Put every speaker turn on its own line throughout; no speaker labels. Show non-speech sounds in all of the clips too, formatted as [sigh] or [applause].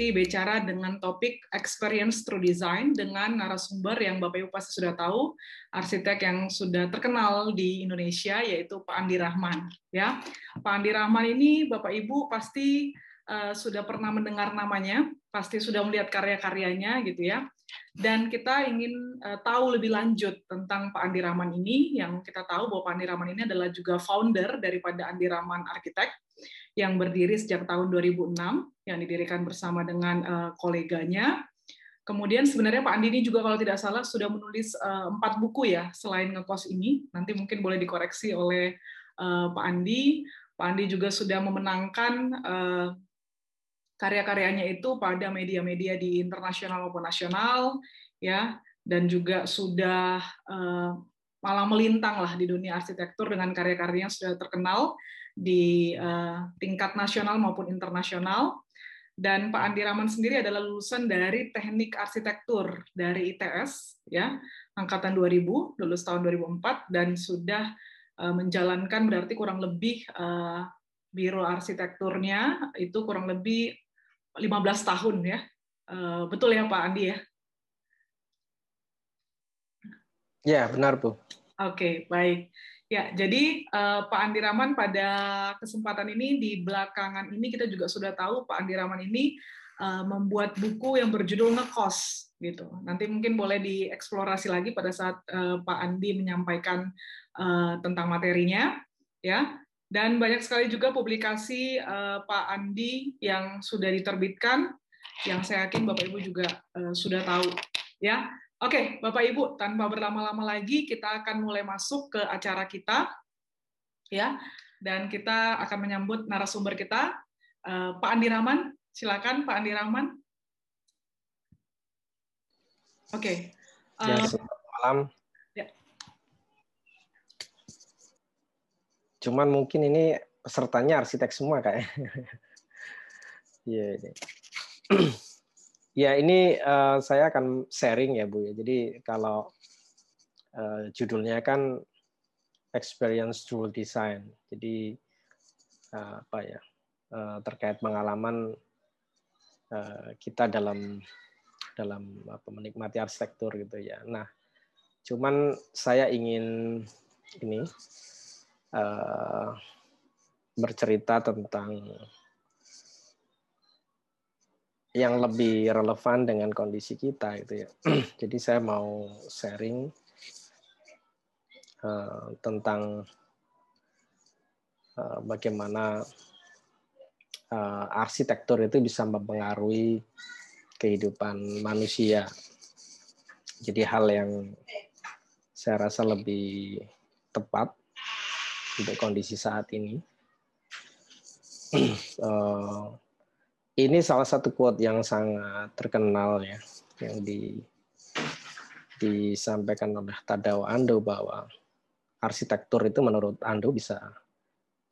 mengikuti bicara dengan topik experience through design dengan narasumber yang Bapak Ibu pasti sudah tahu, arsitek yang sudah terkenal di Indonesia yaitu Pak Andi Rahman. Ya, Pak Andi Rahman ini Bapak Ibu pasti uh, sudah pernah mendengar namanya, pasti sudah melihat karya-karyanya gitu ya. Dan kita ingin uh, tahu lebih lanjut tentang Pak Andi Rahman ini, yang kita tahu bahwa Pak Andi Rahman ini adalah juga founder daripada Andi Rahman Arsitek yang berdiri sejak tahun 2006 yang didirikan bersama dengan uh, koleganya. Kemudian sebenarnya Pak Andi ini juga kalau tidak salah sudah menulis uh, empat buku ya selain ngekos ini. Nanti mungkin boleh dikoreksi oleh uh, Pak Andi. Pak Andi juga sudah memenangkan uh, karya-karyanya itu pada media-media di internasional maupun nasional, ya, dan juga sudah uh, malah melintang lah di dunia arsitektur dengan karya-karyanya sudah terkenal di uh, tingkat nasional maupun internasional. Dan Pak Andi Rahman sendiri adalah lulusan dari Teknik Arsitektur dari ITS, ya, angkatan 2000, lulus tahun 2004 dan sudah uh, menjalankan berarti kurang lebih uh, biro arsitekturnya itu kurang lebih 15 tahun ya. Uh, betul ya Pak Andi ya?
Ya, benar Bu. Oke,
okay, baik. Ya, jadi uh, Pak Andi Rahman pada kesempatan ini di belakangan ini kita juga sudah tahu Pak Andi Rahman ini uh, membuat buku yang berjudul ngekos gitu. Nanti mungkin boleh dieksplorasi lagi pada saat uh, Pak Andi menyampaikan uh, tentang materinya, ya. Dan banyak sekali juga publikasi uh, Pak Andi yang sudah diterbitkan, yang saya yakin Bapak Ibu juga uh, sudah tahu, ya. Oke, Bapak Ibu, tanpa berlama-lama lagi kita akan mulai masuk ke acara kita ya. Dan kita akan menyambut narasumber kita uh, Pak Andi Rahman. Silakan Pak Andi Rahman. Oke.
Okay. Uh, ya, eh, malam. Ya. Cuman mungkin ini pesertanya arsitek semua kayak. [laughs] Iya. yeah, [clears throat] yeah. Ya, ini uh, saya akan sharing ya, Bu ya. Jadi kalau uh, judulnya kan experience through design. Jadi uh, apa ya? Uh, terkait pengalaman uh, kita dalam dalam apa menikmati arsitektur gitu ya. Nah, cuman saya ingin ini uh, bercerita tentang yang lebih relevan dengan kondisi kita itu ya. [clears throat] Jadi saya mau sharing uh, tentang uh, bagaimana uh, arsitektur itu bisa mempengaruhi kehidupan manusia. Jadi hal yang saya rasa lebih tepat untuk kondisi saat ini. [clears throat] ini salah satu quote yang sangat terkenal ya yang di disampaikan oleh Tadao Ando bahwa arsitektur itu menurut Ando bisa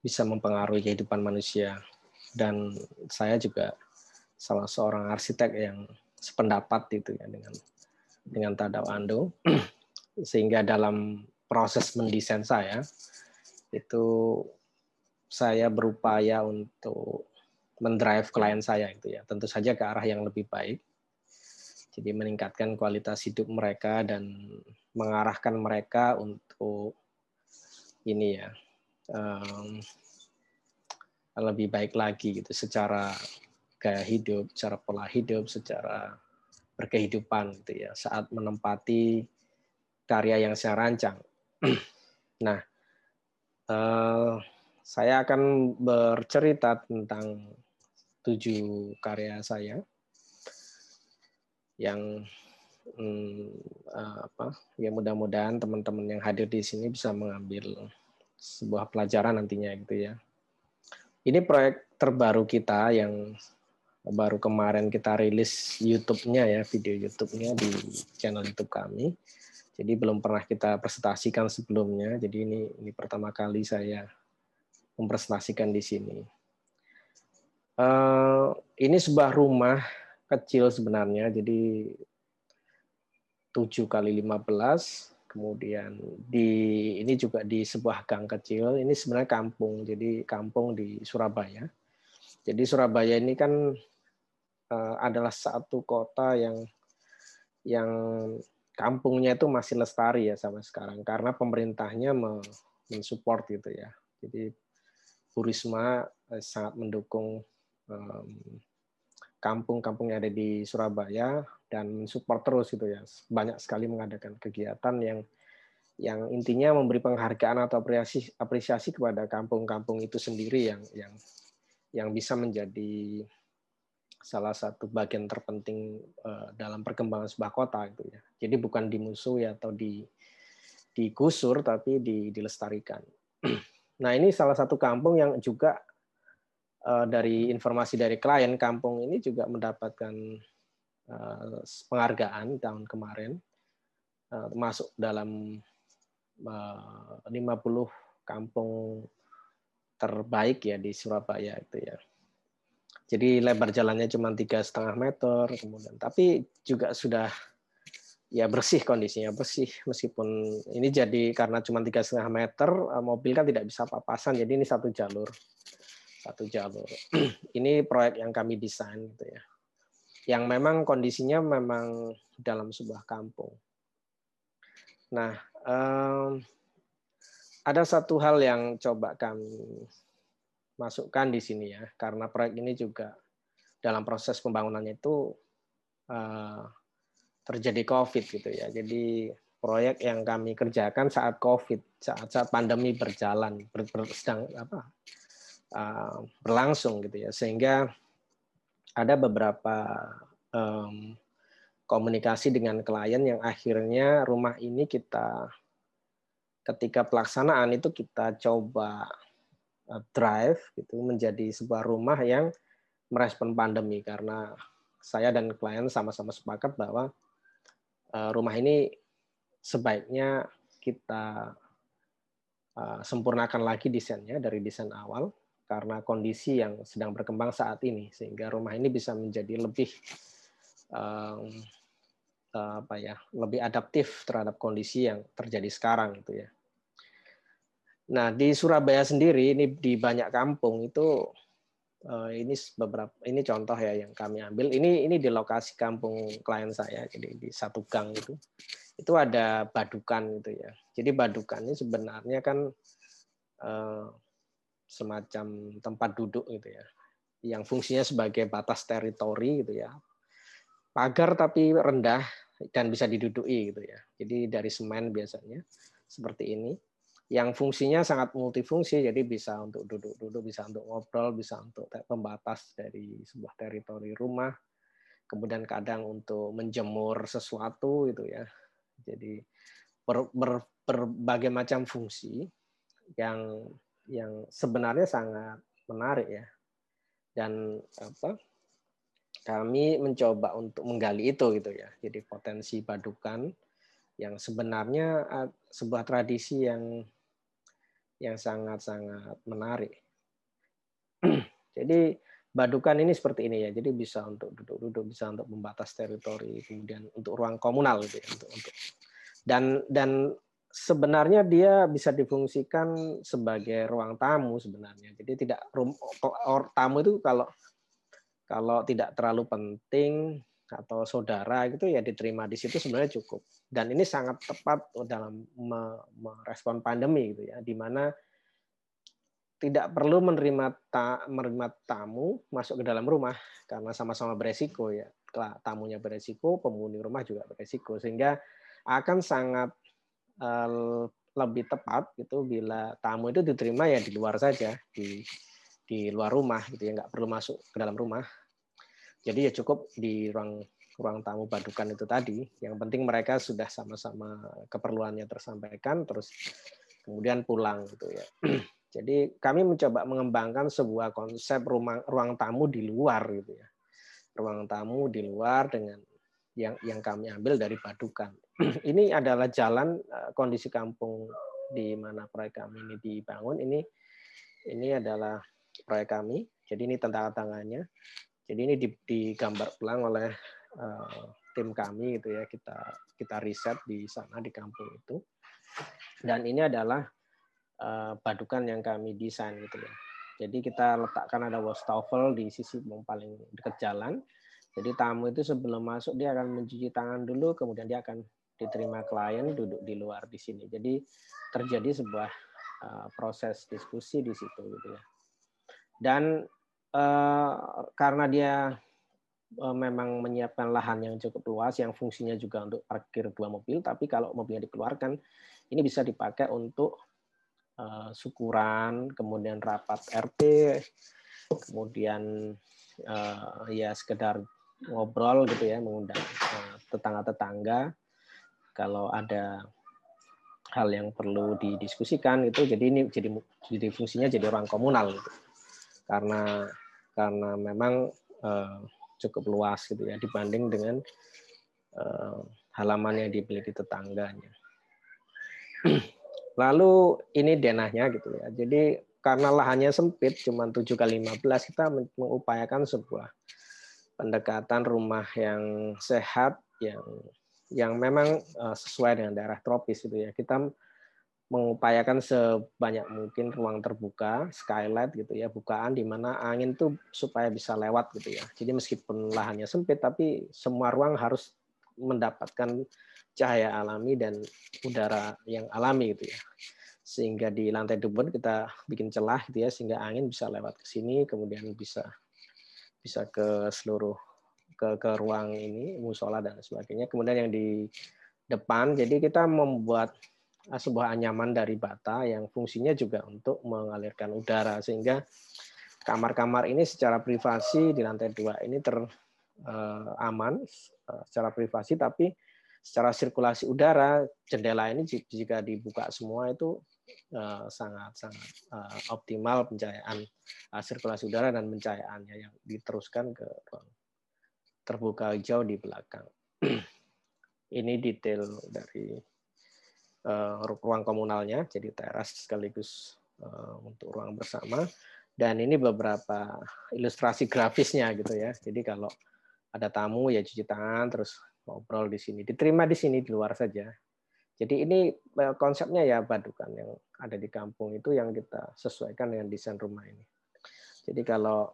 bisa mempengaruhi kehidupan manusia. Dan saya juga salah seorang arsitek yang sependapat itu ya dengan dengan Tadao Ando. [clears throat] Sehingga dalam proses mendesain saya itu saya berupaya untuk mendrive klien saya itu ya. Tentu saja ke arah yang lebih baik. Jadi meningkatkan kualitas hidup mereka dan mengarahkan mereka untuk ini ya um, lebih baik lagi gitu secara gaya hidup, secara pola hidup, secara berkehidupan gitu ya. Saat menempati karya yang saya rancang. [clears throat] nah, uh, saya akan bercerita tentang tujuh karya saya yang hmm, apa ya mudah-mudahan teman-teman yang hadir di sini bisa mengambil sebuah pelajaran nantinya gitu ya. Ini proyek terbaru kita yang baru kemarin kita rilis YouTube-nya ya, video YouTube-nya di channel YouTube kami. Jadi belum pernah kita presentasikan sebelumnya. Jadi ini ini pertama kali saya mempresentasikan di sini. Uh, ini sebuah rumah kecil sebenarnya, jadi 7 kali 15, kemudian di ini juga di sebuah gang kecil, ini sebenarnya kampung, jadi kampung di Surabaya. Jadi Surabaya ini kan uh, adalah satu kota yang yang kampungnya itu masih lestari ya sampai sekarang karena pemerintahnya mensupport gitu ya. Jadi Bu Risma eh, sangat mendukung kampung-kampung yang ada di Surabaya dan mensupport terus gitu ya. Banyak sekali mengadakan kegiatan yang yang intinya memberi penghargaan atau apresiasi, apresiasi kepada kampung-kampung itu sendiri yang yang yang bisa menjadi salah satu bagian terpenting uh, dalam perkembangan sebuah kota gitu ya. Jadi bukan dimusuhi atau di digusur tapi di, dilestarikan. [clears throat] Nah, ini salah satu kampung yang juga dari informasi dari klien kampung ini juga mendapatkan uh, penghargaan tahun kemarin uh, masuk dalam 50 kampung terbaik ya di Surabaya itu ya. Jadi lebar jalannya cuma tiga setengah meter, kemudian. Tapi juga sudah ya bersih kondisinya bersih. Meskipun ini jadi karena cuma tiga setengah meter eh, mobil kan tidak bisa papasan. Jadi ini satu jalur satu jalur [clears throat] ini proyek yang kami desain gitu ya. Yang memang kondisinya memang dalam sebuah kampung. Nah um, ada satu hal yang coba kami masukkan di sini ya, karena proyek ini juga dalam proses pembangunannya itu uh, terjadi COVID gitu ya. Jadi proyek yang kami kerjakan saat COVID, saat saat pandemi berjalan, ber, ber, sedang apa uh, berlangsung gitu ya, sehingga ada beberapa um, komunikasi dengan klien yang akhirnya rumah ini kita ketika pelaksanaan itu kita coba uh, drive gitu menjadi sebuah rumah yang merespon pandemi. Karena saya dan klien sama-sama sepakat bahwa uh, rumah ini sebaiknya kita sempurnakan lagi desainnya dari desain awal karena kondisi yang sedang berkembang saat ini sehingga rumah ini bisa menjadi lebih um, apa ya lebih adaptif terhadap kondisi yang terjadi sekarang gitu ya Nah, di Surabaya sendiri ini di banyak kampung itu uh, ini beberapa ini contoh ya yang kami ambil. Ini ini di lokasi kampung klien saya, jadi di satu gang itu. Itu ada badukan gitu ya. Jadi badukan ini sebenarnya kan uh, semacam tempat duduk gitu ya. Yang fungsinya sebagai batas teritori gitu ya. Pagar tapi rendah dan bisa diduduki gitu ya. Jadi dari semen biasanya seperti ini yang fungsinya sangat multifungsi, jadi bisa untuk duduk-duduk, bisa untuk ngobrol, bisa untuk pembatas dari sebuah teritori rumah, kemudian kadang untuk menjemur sesuatu gitu ya. Jadi ber, ber, berbagai macam fungsi yang yang sebenarnya sangat menarik ya. Dan apa? Kami mencoba untuk menggali itu gitu ya. Jadi potensi badukan yang sebenarnya eh, sebuah tradisi yang yang sangat-sangat menarik. [clears throat] Jadi badukan ini seperti ini ya. Jadi bisa untuk duduk-duduk, bisa untuk membatas teritori, kemudian untuk ruang komunal gitu ya, untuk untuk dan dan sebenarnya dia bisa difungsikan sebagai ruang tamu sebenarnya. Jadi tidak rum, or, tamu itu kalau kalau tidak terlalu penting atau saudara gitu ya diterima di situ sebenarnya cukup. Dan ini sangat tepat dalam merespon pandemi gitu ya, di mana tidak perlu menerima ta, menerima tamu masuk ke dalam rumah karena sama-sama beresiko ya. Tamunya beresiko, penghuni rumah juga beresiko sehingga akan sangat lebih tepat gitu bila tamu itu diterima ya di luar saja di di luar rumah gitu ya nggak perlu masuk ke dalam rumah jadi ya cukup di ruang ruang tamu badukan itu tadi. Yang penting mereka sudah sama-sama keperluannya tersampaikan, terus kemudian pulang gitu ya. [clears throat] Jadi kami mencoba mengembangkan sebuah konsep rumah, ruang tamu di luar gitu ya. Ruang tamu di luar dengan yang yang kami ambil dari badukan. [clears throat] Ini adalah jalan eh, kondisi kampung di mana proyek kami ini dibangun. Ini ini adalah proyek kami. Jadi ini tanda tangannya. Jadi ini digambar ulang oleh uh, tim kami gitu ya. Kita kita riset di sana di kampung itu. Dan ini adalah uh, badukan yang kami desain gitu ya. Jadi kita letakkan ada wastafel di sisi paling dekat jalan Jadi tamu itu sebelum masuk dia akan mencuci tangan dulu, kemudian dia akan diterima klien duduk di luar di sini. Jadi terjadi sebuah uh, proses diskusi di situ gitu ya. Dan uh, karena dia uh, memang menyiapkan lahan yang cukup luas yang fungsinya juga untuk parkir dua mobil, tapi kalau mobilnya dikeluarkan ini bisa dipakai untuk uh, syukuran, kemudian rapat RT, kemudian uh, ya sekedar ngobrol gitu ya, mengundang tetangga-tetangga kalau ada hal yang perlu didiskusikan itu jadi ini jadi jadi fungsinya jadi orang komunal gitu. karena karena memang uh, cukup luas gitu ya dibanding dengan uh, halaman yang dimiliki tetangganya. [clears throat] Lalu ini denahnya gitu ya. Jadi karena lahannya sempit cuma 7 kali 15 kita mengupayakan sebuah pendekatan rumah yang sehat yang yang memang uh, sesuai dengan daerah tropis itu ya. Kita mengupayakan sebanyak mungkin ruang terbuka, skylight gitu ya, bukaan di mana angin tuh supaya bisa lewat gitu ya. Jadi meskipun lahannya sempit tapi semua ruang harus mendapatkan cahaya alami dan udara yang alami gitu ya. Sehingga di lantai dubur kita bikin celah gitu ya sehingga angin bisa lewat ke sini kemudian bisa bisa ke seluruh ke ke ruang ini musola dan sebagainya. Kemudian yang di depan, jadi kita membuat eh, sebuah anyaman dari bata yang fungsinya juga untuk mengalirkan udara sehingga kamar-kamar ini secara privasi di lantai dua ini ter uh, aman uh, secara privasi tapi secara sirkulasi udara jendela ini jika dibuka semua itu sangat sangat uh, optimal pencahayaan sirkulasi udara dan pencahayaannya yang diteruskan ke ruang terbuka hijau di belakang. [clears throat] Ini detail dari uh, ruang komunalnya, jadi teras sekaligus uh, untuk ruang bersama. Dan ini beberapa ilustrasi grafisnya gitu ya. Jadi kalau ada tamu ya cuci tangan, terus ngobrol di sini. Diterima di sini di luar saja. Jadi ini eh, konsepnya ya badukan yang ada di kampung itu yang kita sesuaikan dengan desain rumah ini. Jadi kalau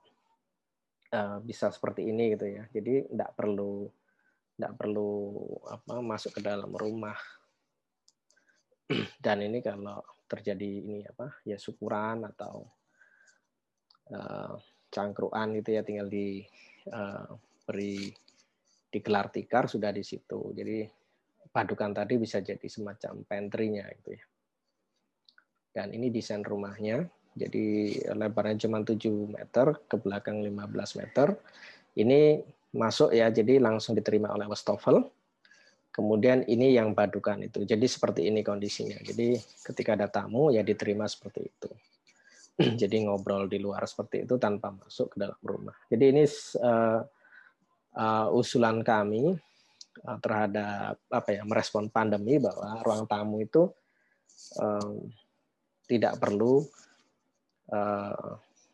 Eh, bisa seperti ini gitu ya. Jadi tidak perlu tidak perlu apa masuk ke dalam rumah. [clears throat] Dan ini kalau terjadi ini apa ya syukuran atau uh, cangkruan itu ya tinggal di uh, digelar tikar sudah di situ. Jadi padukan tadi bisa jadi semacam pantry-nya gitu ya. Dan ini desain rumahnya. Jadi lebarnya cuma 7 meter, ke belakang 15 meter. Ini masuk ya, jadi langsung diterima oleh wastafel. Kemudian ini yang badukan itu. Jadi seperti ini kondisinya. Jadi ketika ada tamu ya diterima seperti itu. [clears throat] Jadi ngobrol di luar seperti itu tanpa masuk ke dalam rumah. Jadi ini uh, uh, usulan kami uh, terhadap apa ya merespon pandemi bahwa ruang tamu itu uh, tidak perlu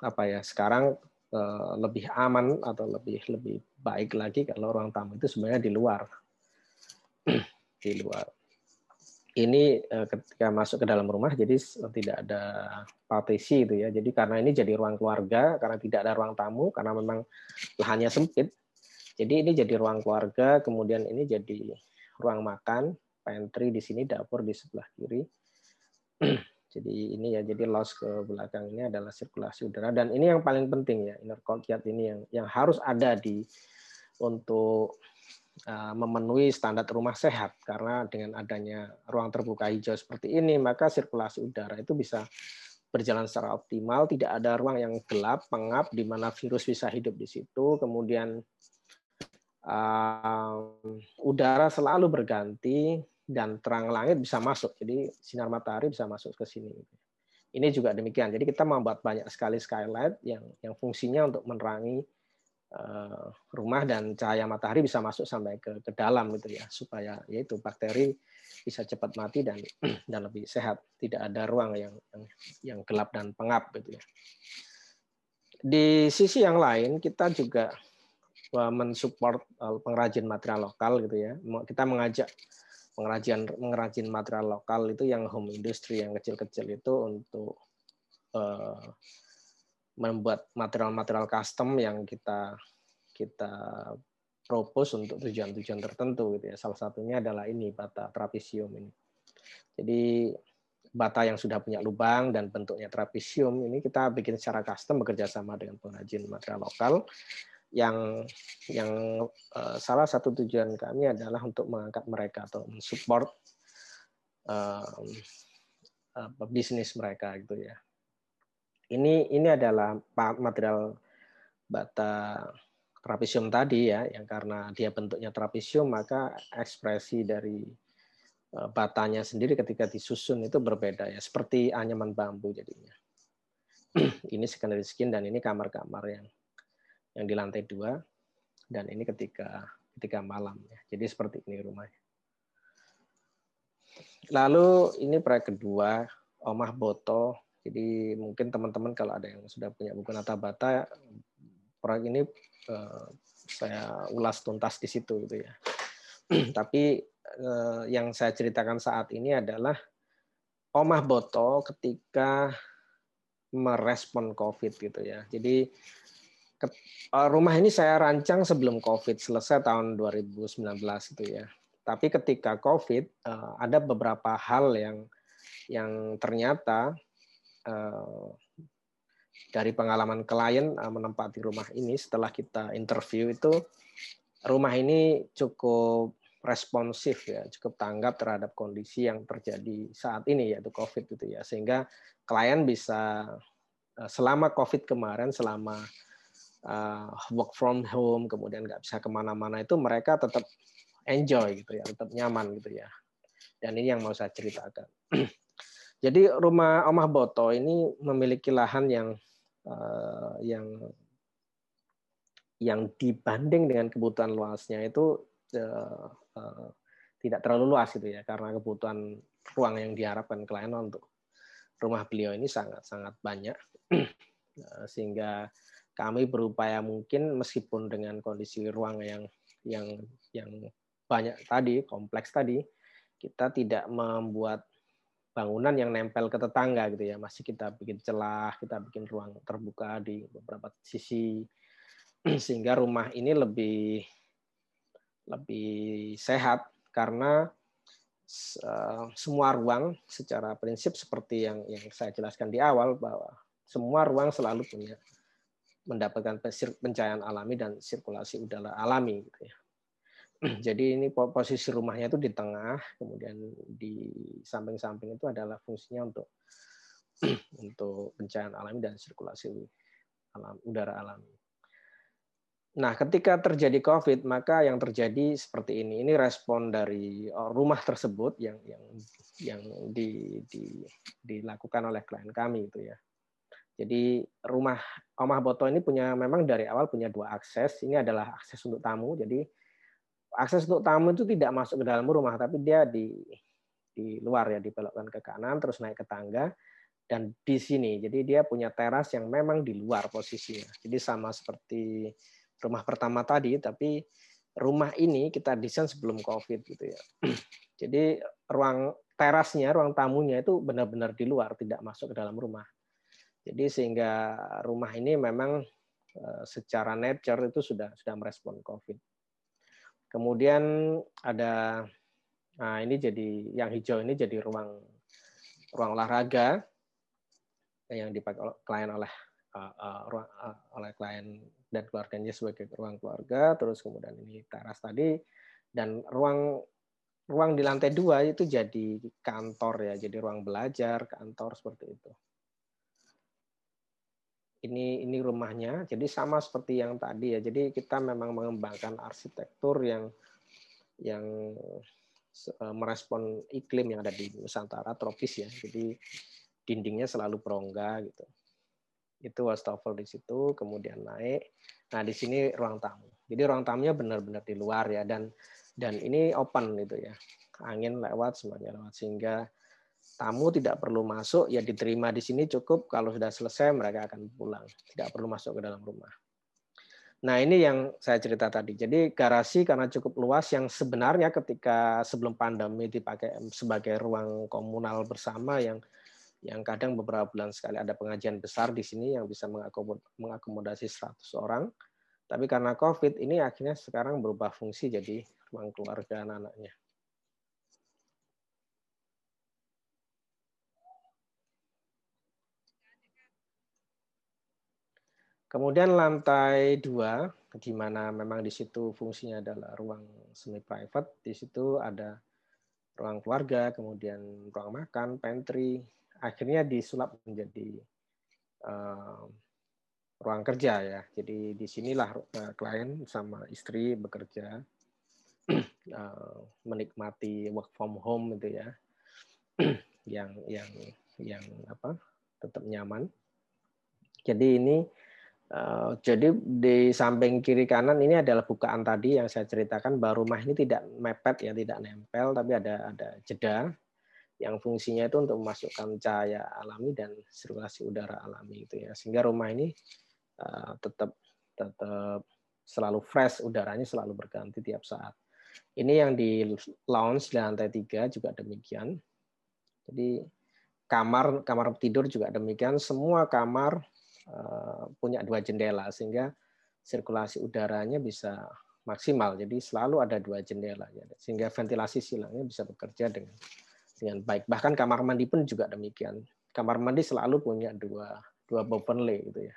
apa ya sekarang uh, lebih aman atau lebih lebih baik lagi kalau ruang tamu itu sebenarnya di luar. [clears throat] Di luar. Ini uh, ketika masuk ke dalam rumah jadi tidak ada partisi itu ya. Jadi karena ini jadi ruang keluarga karena tidak ada ruang tamu karena memang lahannya sempit jadi ini jadi ruang keluarga kemudian ini jadi ruang makan pantry di sini dapur di sebelah kiri [clears throat] Jadi ini ya, jadi loss ke belakang ini adalah sirkulasi udara. Dan ini yang paling penting ya inner courtyard ini yang yang harus ada di untuk uh, memenuhi standar rumah sehat. Karena dengan adanya ruang terbuka hijau seperti ini maka sirkulasi udara itu bisa berjalan secara optimal, tidak ada ruang yang gelap, pengap di mana virus bisa hidup di situ, kemudian uh, udara selalu berganti dan terang langit bisa masuk. Jadi sinar matahari bisa masuk ke sini. Ini juga demikian. Jadi kita membuat banyak sekali skylight yang yang fungsinya untuk menerangi uh, rumah dan cahaya matahari bisa masuk sampai ke ke dalam gitu ya supaya yaitu bakteri bisa cepat mati dan [clears throat] dan lebih sehat. Tidak ada ruang yang yang, yang gelap dan pengap gitu ya. Di sisi yang lain kita juga eh, mensupport eh, pengrajin material lokal gitu ya. Kita mengajak pengrajin pengrajin material lokal itu yang home industry yang kecil-kecil itu untuk uh, membuat material-material custom yang kita kita propose untuk tujuan-tujuan tertentu gitu ya. Salah satunya adalah ini bata trapesium ini. Jadi bata yang sudah punya lubang dan bentuknya trapesium ini kita bikin secara custom bekerja sama dengan pengrajin material lokal yang yang uh, salah satu tujuan kami adalah untuk mengangkat mereka atau mensupport uh, uh, bisnis mereka gitu ya. Ini ini adalah material bata trapesium tadi ya, yang karena dia bentuknya trapesium maka ekspresi dari batanya sendiri ketika disusun itu berbeda ya, seperti anyaman bambu jadinya. [clears throat] ini secondary skin dan ini kamar-kamar yang yang di lantai dua dan ini ketika ketika malam ya. Jadi seperti ini rumahnya. Lalu ini proyek kedua Omah Boto. Jadi mungkin teman-teman kalau ada yang sudah punya buku Nata Bata, proyek ini eh, saya ulas tuntas di situ gitu ya. [clears throat] Tapi eh, yang saya ceritakan saat ini adalah Omah Boto ketika merespon COVID gitu ya. Jadi rumah ini saya rancang sebelum COVID selesai tahun 2019 itu ya. Tapi ketika COVID eh, ada beberapa hal yang yang ternyata eh, dari pengalaman klien menempati rumah ini setelah kita interview itu rumah ini cukup responsif ya, cukup tanggap terhadap kondisi yang terjadi saat ini yaitu COVID itu ya. Sehingga klien bisa selama COVID kemarin selama uh, work from home, kemudian nggak bisa ke mana-mana itu mereka tetap enjoy gitu ya, tetap nyaman gitu ya. Dan ini yang mau saya ceritakan. [clears throat] Jadi rumah Omah Boto ini memiliki lahan yang uh, yang yang dibanding dengan kebutuhan luasnya itu uh, uh, tidak terlalu luas gitu ya karena kebutuhan ruang yang diharapkan klien untuk rumah beliau ini sangat sangat banyak [clears throat] sehingga kami berupaya mungkin meskipun dengan kondisi ruang yang yang yang banyak tadi, kompleks tadi, kita tidak membuat bangunan yang nempel ke tetangga gitu ya. Masih kita bikin celah, kita bikin ruang terbuka di beberapa sisi [clears throat] sehingga rumah ini lebih lebih sehat karena uh, semua ruang secara prinsip seperti yang yang saya jelaskan di awal bahwa semua ruang selalu punya mendapatkan pencahayaan alami dan sirkulasi udara alami gitu ya. [clears throat] Jadi ini posisi rumahnya itu di tengah, kemudian di samping-samping itu adalah fungsinya untuk [clears throat] untuk pencahayaan alami dan sirkulasi udara alami. Nah, ketika terjadi COVID, maka yang terjadi seperti ini. Ini respon dari oh, rumah tersebut yang yang yang di, di, dilakukan oleh klien kami itu ya. Jadi rumah Omah Boto ini punya memang dari awal punya dua akses. Ini adalah akses untuk tamu. Jadi akses untuk tamu itu tidak masuk ke dalam rumah, tapi dia di di luar ya, dibelokkan ke kanan, terus naik ke tangga dan di sini. Jadi dia punya teras yang memang di luar posisinya. Jadi sama seperti rumah pertama tadi, tapi rumah ini kita desain sebelum COVID gitu ya. [clears throat] Jadi ruang terasnya, ruang tamunya itu benar-benar di luar, tidak masuk ke dalam rumah. Jadi sehingga rumah ini memang eh, secara nature itu sudah sudah merespon COVID. Kemudian ada nah ini jadi yang hijau ini jadi ruang ruang olahraga yang dipakai klien oleh uh, uh, oleh klien dan keluarganya sebagai ruang keluarga. Terus kemudian ini teras tadi dan ruang ruang di lantai dua itu jadi kantor ya, jadi ruang belajar, kantor seperti itu ini ini rumahnya. Jadi sama seperti yang tadi ya. Jadi kita memang mengembangkan arsitektur yang yang eh, merespon iklim yang ada di Nusantara tropis ya. Jadi dindingnya selalu berongga gitu. Itu wastafel di situ, kemudian naik. Nah, di sini ruang tamu. Jadi ruang tamunya benar-benar di luar ya dan dan ini open gitu ya. Angin lewat semuanya lewat sehingga tamu tidak perlu masuk, ya diterima di sini cukup. Kalau sudah selesai mereka akan pulang, tidak perlu masuk ke dalam rumah. Nah ini yang saya cerita tadi. Jadi garasi karena cukup luas yang sebenarnya ketika sebelum pandemi dipakai sebagai ruang komunal bersama yang yang kadang beberapa bulan sekali ada pengajian besar di sini yang bisa mengakomodasi 100 orang Tapi karena COVID ini akhirnya sekarang berubah fungsi jadi ruang keluarga anak-anaknya. Kemudian lantai dua, di mana memang di situ fungsinya adalah ruang semi private, di situ ada ruang keluarga, kemudian ruang makan, pantry, akhirnya disulap menjadi uh, ruang kerja ya. Jadi di sinilah uh, klien sama istri bekerja, uh, [clears throat] menikmati work from home itu ya, [clears throat] yang yang yang apa tetap nyaman. Jadi ini jadi di samping kiri kanan ini adalah bukaan tadi yang saya ceritakan bahwa rumah ini tidak mepet ya tidak nempel tapi ada ada jeda yang fungsinya itu untuk memasukkan cahaya alami dan sirkulasi udara alami itu ya. Sehingga rumah ini uh, tetap tetap selalu fresh udaranya selalu berganti tiap saat. Ini yang di lounge di lantai tiga juga demikian. Jadi kamar kamar tidur juga demikian. Semua kamar Eh, punya dua jendela sehingga sirkulasi udaranya bisa maksimal. Jadi selalu ada dua jendela ya. sehingga ventilasi silangnya bisa bekerja dengan dengan baik. Bahkan kamar mandi pun juga demikian. Kamar mandi selalu punya dua dua bovenle gitu ya.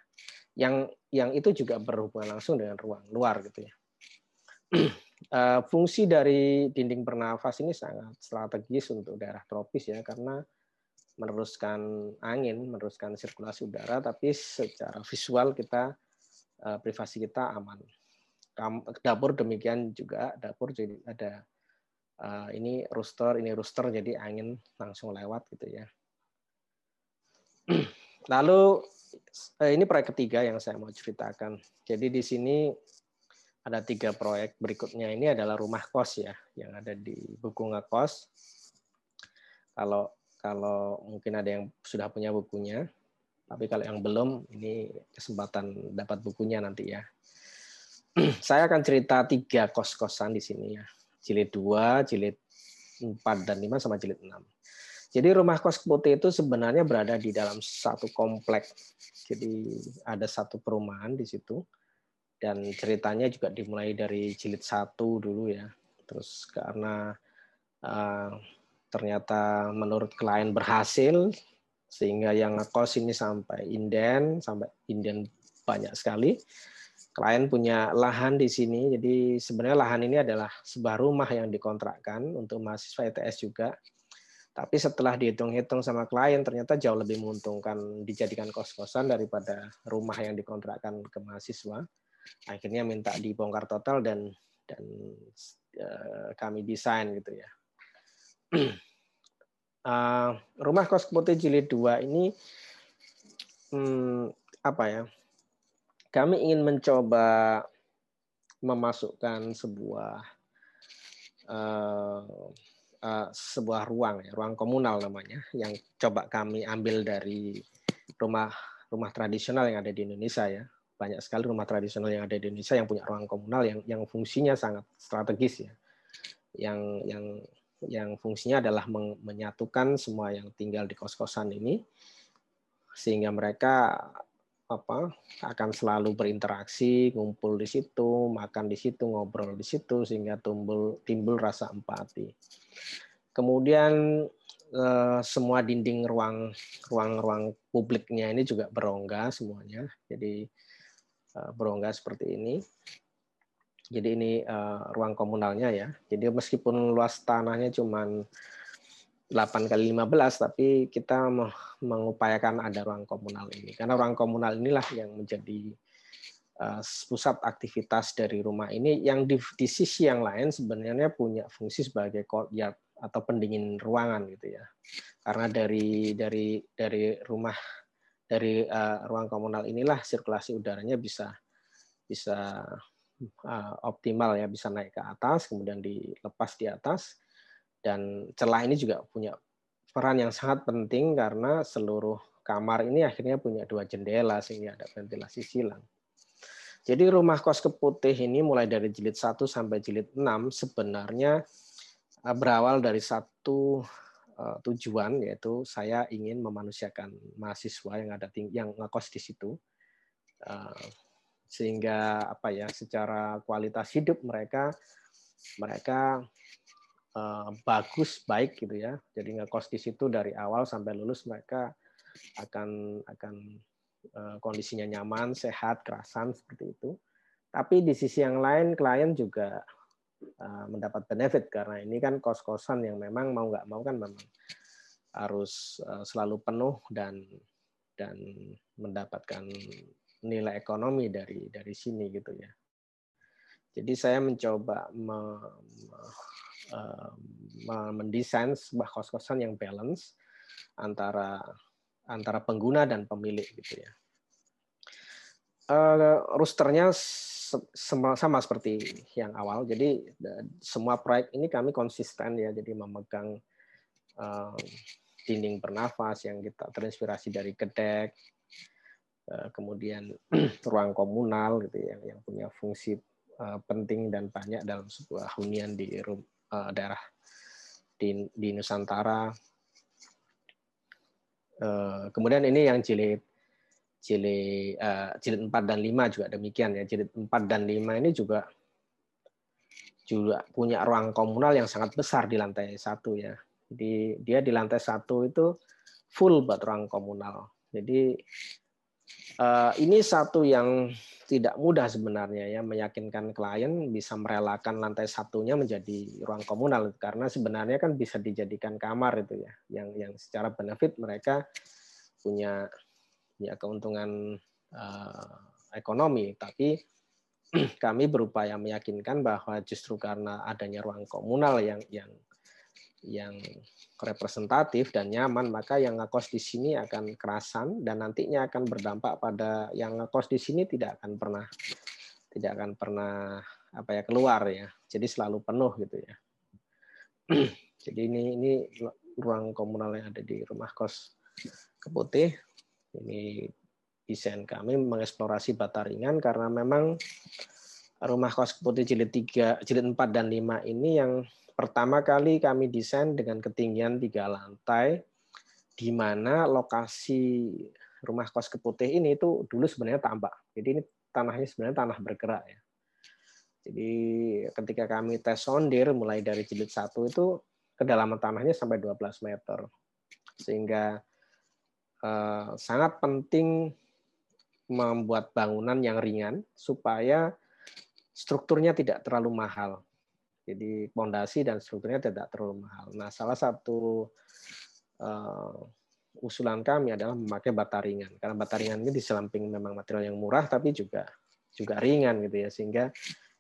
Yang yang itu juga berhubungan langsung dengan ruang luar gitu ya. [clears throat] Eh, fungsi dari dinding bernafas ini sangat strategis untuk daerah tropis ya karena meneruskan angin, meneruskan sirkulasi udara, tapi secara visual kita eh, privasi kita aman. Dapur demikian juga dapur jadi ada eh, ini rooster, ini rooster jadi angin langsung lewat gitu ya. [clears throat] Lalu eh, ini proyek ketiga yang saya mau ceritakan. Jadi di sini ada tiga proyek berikutnya ini adalah rumah kos ya yang ada di Buku Ngekos. Kalau kalau mungkin ada yang sudah punya bukunya. Tapi kalau yang belum, ini kesempatan dapat bukunya nanti ya. [clears throat] Saya akan cerita tiga kos-kosan di sini ya. Jilid 2, jilid 4 dan 5 sama jilid 6. Jadi rumah kos putih itu sebenarnya berada di dalam satu komplek. Jadi ada satu perumahan di situ. Dan ceritanya juga dimulai dari jilid satu dulu ya. Terus karena uh, ternyata menurut klien berhasil sehingga yang ngekos ini sampai inden sampai inden banyak sekali. Klien punya lahan di sini jadi sebenarnya lahan ini adalah sebuah rumah yang dikontrakkan untuk mahasiswa ITS juga. Tapi setelah dihitung-hitung sama klien ternyata jauh lebih menguntungkan dijadikan kos-kosan daripada rumah yang dikontrakkan ke mahasiswa. Akhirnya minta dibongkar total dan dan uh, kami desain gitu ya uh, [clears throat] rumah kos putih jilid 2 ini hmm, apa ya? Kami ingin mencoba memasukkan sebuah uh, uh, sebuah ruang ya, ruang komunal namanya yang coba kami ambil dari rumah rumah tradisional yang ada di Indonesia ya. Banyak sekali rumah tradisional yang ada di Indonesia yang punya ruang komunal yang yang fungsinya sangat strategis ya. Yang yang yang fungsinya adalah menyatukan semua yang tinggal di kos-kosan ini sehingga mereka apa akan selalu berinteraksi, ngumpul di situ, makan di situ, ngobrol di situ sehingga timbul timbul rasa empati. Kemudian eh, semua dinding ruang ruang-ruang publiknya ini juga berongga semuanya. Jadi eh, berongga seperti ini. Jadi ini uh, ruang komunalnya ya. Jadi meskipun luas tanahnya cuma 8 kali 15 tapi kita mengupayakan ada ruang komunal ini. Karena ruang komunal inilah yang menjadi uh, pusat aktivitas dari rumah ini yang di, di sisi yang lain sebenarnya punya fungsi sebagai courtyard atau pendingin ruangan gitu ya. Karena dari dari dari rumah dari uh, ruang komunal inilah sirkulasi udaranya bisa bisa uh, optimal ya bisa naik ke atas kemudian dilepas di atas dan celah ini juga punya peran yang sangat penting karena seluruh kamar ini akhirnya punya dua jendela sehingga ada ventilasi silang. Jadi rumah kos keputih ini mulai dari jilid 1 sampai jilid 6 sebenarnya uh, berawal dari satu uh, tujuan yaitu saya ingin memanusiakan mahasiswa yang ada yang ngekos di situ. Sehingga apa ya secara kualitas hidup mereka mereka uh, bagus baik gitu ya. Jadi ngekos di situ dari awal sampai lulus mereka akan akan uh, kondisinya nyaman sehat kerasan seperti itu. Tapi di sisi yang lain klien juga uh, mendapat benefit. Karena ini kan kos kosan yang memang mau nggak mau kan memang harus selalu penuh dan dan mendapatkan nilai ekonomi dari dari sini gitu ya. Jadi saya mencoba me, me, uh, mendesain sebuah kos-kosan yang balance antara antara pengguna dan pemilik gitu ya. Uh, roosternya sama, sama seperti yang awal. Jadi semua proyek ini kami konsisten ya, jadi memegang uh, dinding bernafas yang kita terinspirasi dari kedek, Eh, kemudian [clears throat] ruang komunal gitu ya yang punya fungsi eh, penting dan banyak dalam sebuah hunian di eh, daerah di, di Nusantara. Kemudian ini yang jilid jilid jilid 4 dan 5 juga demikian ya. Jilid 4 dan 5 ini juga juga punya ruang komunal yang sangat besar di lantai satu ya. Jadi dia di lantai satu itu full buat ruang komunal. Jadi Eh, ini satu yang tidak mudah sebenarnya ya meyakinkan klien bisa merelakan lantai satunya menjadi ruang komunal karena sebenarnya kan bisa dijadikan kamar itu ya yang yang secara benefit mereka punya ya keuntungan uh, ekonomi. Tapi [clears throat] kami berupaya meyakinkan bahwa justru karena adanya ruang komunal yang yang yang representatif dan nyaman, maka yang ngekos di sini akan kerasan dan nantinya akan berdampak pada yang ngekos di sini tidak akan pernah tidak akan pernah apa ya keluar ya. Jadi selalu penuh gitu ya. [clears throat] Jadi ini ini ruang komunal yang ada di rumah kos Keputih. Ini desain kami mengeksplorasi bata ringan karena memang rumah kos Keputih jilid 3, jilid 4 dan 5 ini yang Pertama kali kami desain dengan ketinggian tiga lantai, di mana lokasi rumah kos keputih ini itu dulu sebenarnya tambak. Jadi ini tanahnya sebenarnya tanah bergerak ya. Jadi ketika kami tes sondir mulai dari jilid satu itu kedalaman tanahnya sampai 12 meter. Sehingga eh, sangat penting membuat bangunan yang ringan supaya strukturnya tidak terlalu mahal. Jadi pondasi dan strukturnya tidak terlalu mahal. Nah, salah satu uh, usulan kami adalah memakai bata ringan. Karena bata ringan ini di samping memang material yang murah, tapi juga juga ringan gitu ya, sehingga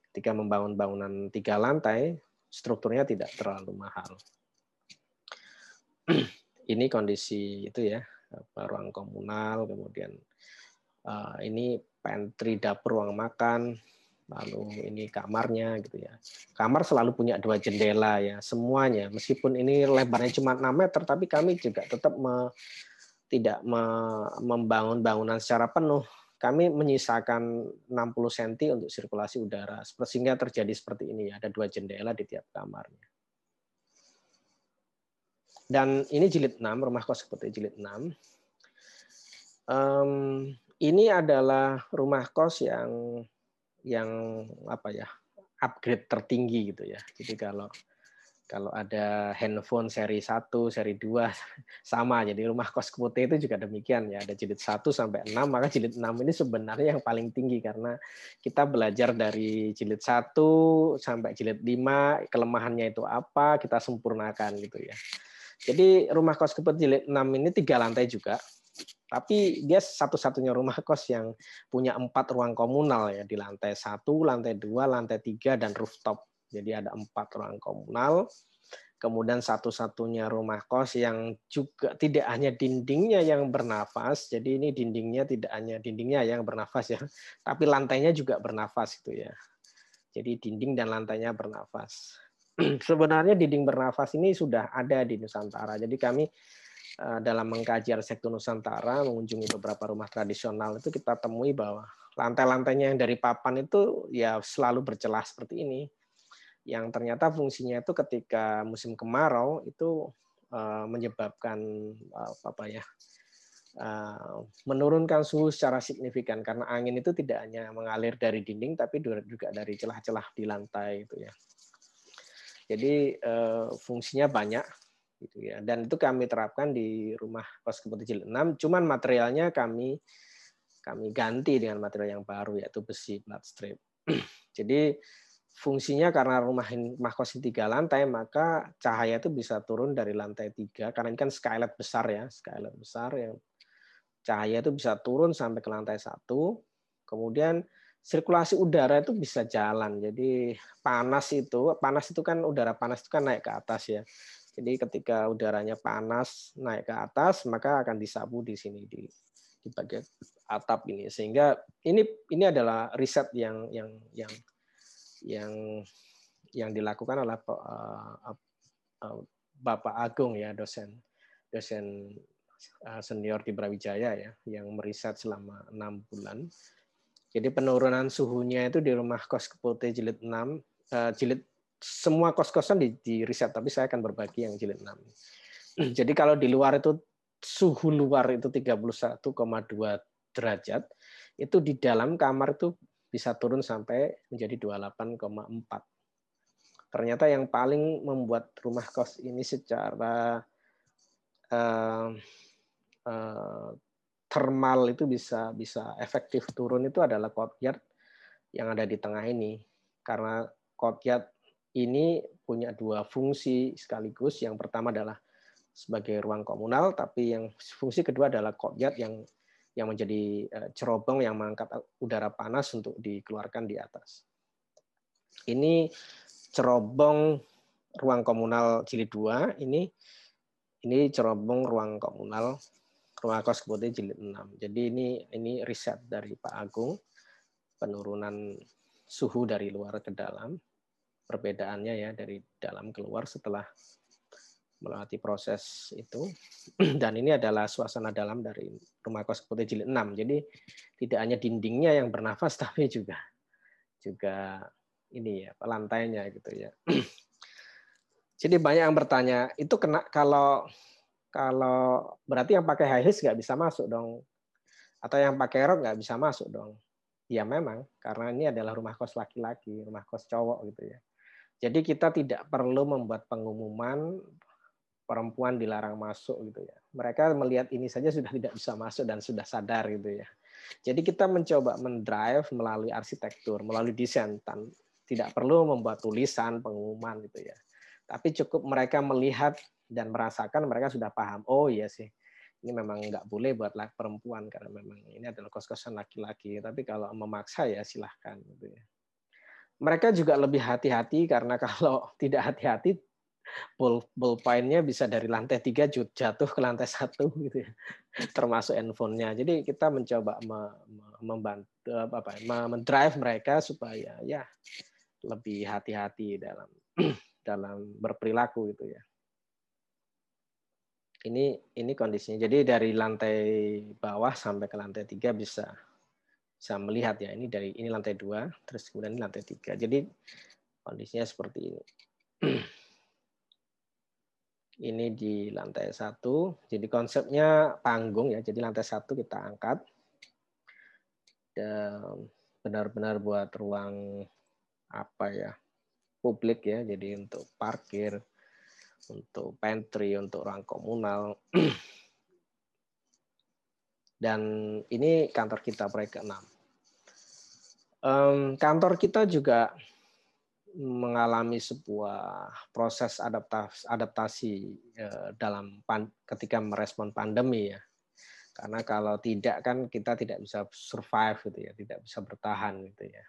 ketika membangun bangunan tiga lantai, strukturnya tidak terlalu mahal. [clears throat] ini kondisi itu ya, ruang komunal, kemudian uh, ini pantry dapur ruang makan, lalu ini kamarnya gitu ya. Kamar selalu punya dua jendela ya, semuanya. Meskipun ini lebarnya cuma 6 meter, tapi kami juga tetap me, tidak me, membangun bangunan secara penuh. Kami menyisakan 60 cm untuk sirkulasi udara, sehingga terjadi seperti ini ya, ada dua jendela di tiap kamarnya. Dan ini jilid 6, rumah kos seperti jilid 6. Um, ini adalah rumah kos yang yang apa ya upgrade tertinggi gitu ya. Jadi kalau kalau ada handphone seri 1, seri 2 [laughs] sama. Jadi rumah kos putih itu juga demikian ya. Ada jilid 1 sampai 6, maka jilid 6 ini sebenarnya yang paling tinggi karena kita belajar dari jilid 1 sampai jilid 5, kelemahannya itu apa, kita sempurnakan gitu ya. Jadi rumah kos keput jilid 6 ini tiga lantai juga tapi dia satu-satunya rumah kos yang punya empat ruang komunal ya di lantai satu, lantai dua, lantai tiga dan rooftop. Jadi ada empat ruang komunal. Kemudian satu-satunya rumah kos yang juga tidak hanya dindingnya yang bernafas, jadi ini dindingnya tidak hanya dindingnya yang bernafas ya, tapi lantainya juga bernafas itu ya. Jadi dinding dan lantainya bernafas. [clears throat] Sebenarnya dinding bernafas ini sudah ada di Nusantara. Jadi kami dalam mengkaji arsitektur Nusantara, mengunjungi beberapa rumah tradisional itu kita temui bahwa lantai-lantainya yang dari papan itu ya selalu bercelah seperti ini. Yang ternyata fungsinya itu ketika musim kemarau itu eh, menyebabkan eh, apa ya menurunkan suhu secara signifikan karena angin itu tidak hanya mengalir dari dinding tapi juga dari celah-celah di lantai itu ya. Jadi fungsinya banyak gitu ya. Dan itu kami terapkan di rumah kos Keputih Jilid 6, cuman materialnya kami kami ganti dengan material yang baru yaitu besi plat strip. [clears throat] Jadi fungsinya karena rumah rumah kos tiga lantai maka cahaya itu bisa turun dari lantai tiga. Karena ini kan skylight besar ya skylight besar yang cahaya itu bisa turun sampai ke lantai satu. Kemudian sirkulasi udara itu bisa jalan. Jadi panas itu panas itu kan udara panas itu kan naik ke atas ya jadi ketika udaranya panas naik ke atas, maka akan disapu di sini di di bagian atap ini. Sehingga ini ini adalah riset yang yang yang yang yang dilakukan oleh uh, uh, Bapak Agung ya dosen dosen senior di Brawijaya ya yang meriset selama enam bulan. Jadi penurunan suhunya itu di rumah kos Kepote jilid 6 uh, jilid semua kos-kosan di, di riset, tapi saya akan berbagi yang jilid 6. [clears throat] Jadi kalau di luar itu suhu luar itu 31,2 derajat, itu di dalam kamar itu bisa turun sampai menjadi 28,4. Ternyata yang paling membuat rumah kos ini secara uh, uh, thermal itu bisa bisa efektif turun itu adalah courtyard yang ada di tengah ini karena courtyard ini punya dua fungsi sekaligus. Yang pertama adalah sebagai ruang komunal, tapi yang fungsi kedua adalah courtyard yang yang menjadi eh, cerobong yang mengangkat udara panas untuk dikeluarkan di atas. Ini cerobong ruang komunal jilid 2, ini ini cerobong ruang komunal rumah kos kemudian jilid 6. Jadi ini ini riset dari Pak Agung penurunan suhu dari luar ke dalam perbedaannya ya dari dalam keluar setelah melewati proses itu. [clears throat] Dan ini adalah suasana dalam dari rumah kos putih jilid 6. Jadi tidak hanya dindingnya yang bernafas [laughs] tapi juga juga ini ya lantainya gitu ya. [clears throat] Jadi banyak yang bertanya, itu kena kalau kalau berarti yang pakai high heels nggak bisa masuk dong, atau yang pakai rok nggak bisa masuk dong? Ya memang, karena ini adalah rumah kos laki-laki, rumah kos cowok gitu ya. Jadi kita tidak perlu membuat pengumuman perempuan dilarang masuk gitu ya. Mereka melihat ini saja sudah tidak bisa masuk dan sudah sadar gitu ya. Jadi kita mencoba mendrive melalui arsitektur, melalui desain, tidak perlu membuat tulisan pengumuman gitu ya. Tapi cukup mereka melihat dan merasakan mereka sudah paham. Oh iya sih, ini memang nggak boleh buat perempuan karena memang ini adalah kos-kosan laki-laki. Tapi kalau memaksa ya silahkan gitu ya mereka juga lebih hati-hati karena kalau [laughs] tidak hati-hati ball ballpointnya bisa dari lantai tiga jatuh ke lantai satu gitu ya. [laughs] Termasuk handphonenya. Jadi kita mencoba membantu apa mendrive mereka supaya ya lebih hati-hati dalam [clears throat] dalam berperilaku gitu ya. Ini ini kondisinya. Jadi dari lantai bawah sampai ke lantai tiga bisa bisa melihat ya. Ini dari ini lantai dua terus kemudian ini lantai tiga. Jadi kondisinya seperti ini. [clears throat] Ini di lantai satu. Jadi konsepnya panggung ya. Jadi lantai satu kita angkat. Dan benar-benar buat ruang apa ya? Publik ya. Jadi untuk parkir untuk pantry untuk ruang komunal. [clears throat] Dan ini kantor kita proyek ke-6 Um, kantor kita juga mengalami sebuah proses adaptasi, adaptasi uh, dalam pan, ketika merespon pandemi ya. Karena kalau tidak kan kita tidak bisa survive gitu ya, tidak bisa bertahan gitu ya.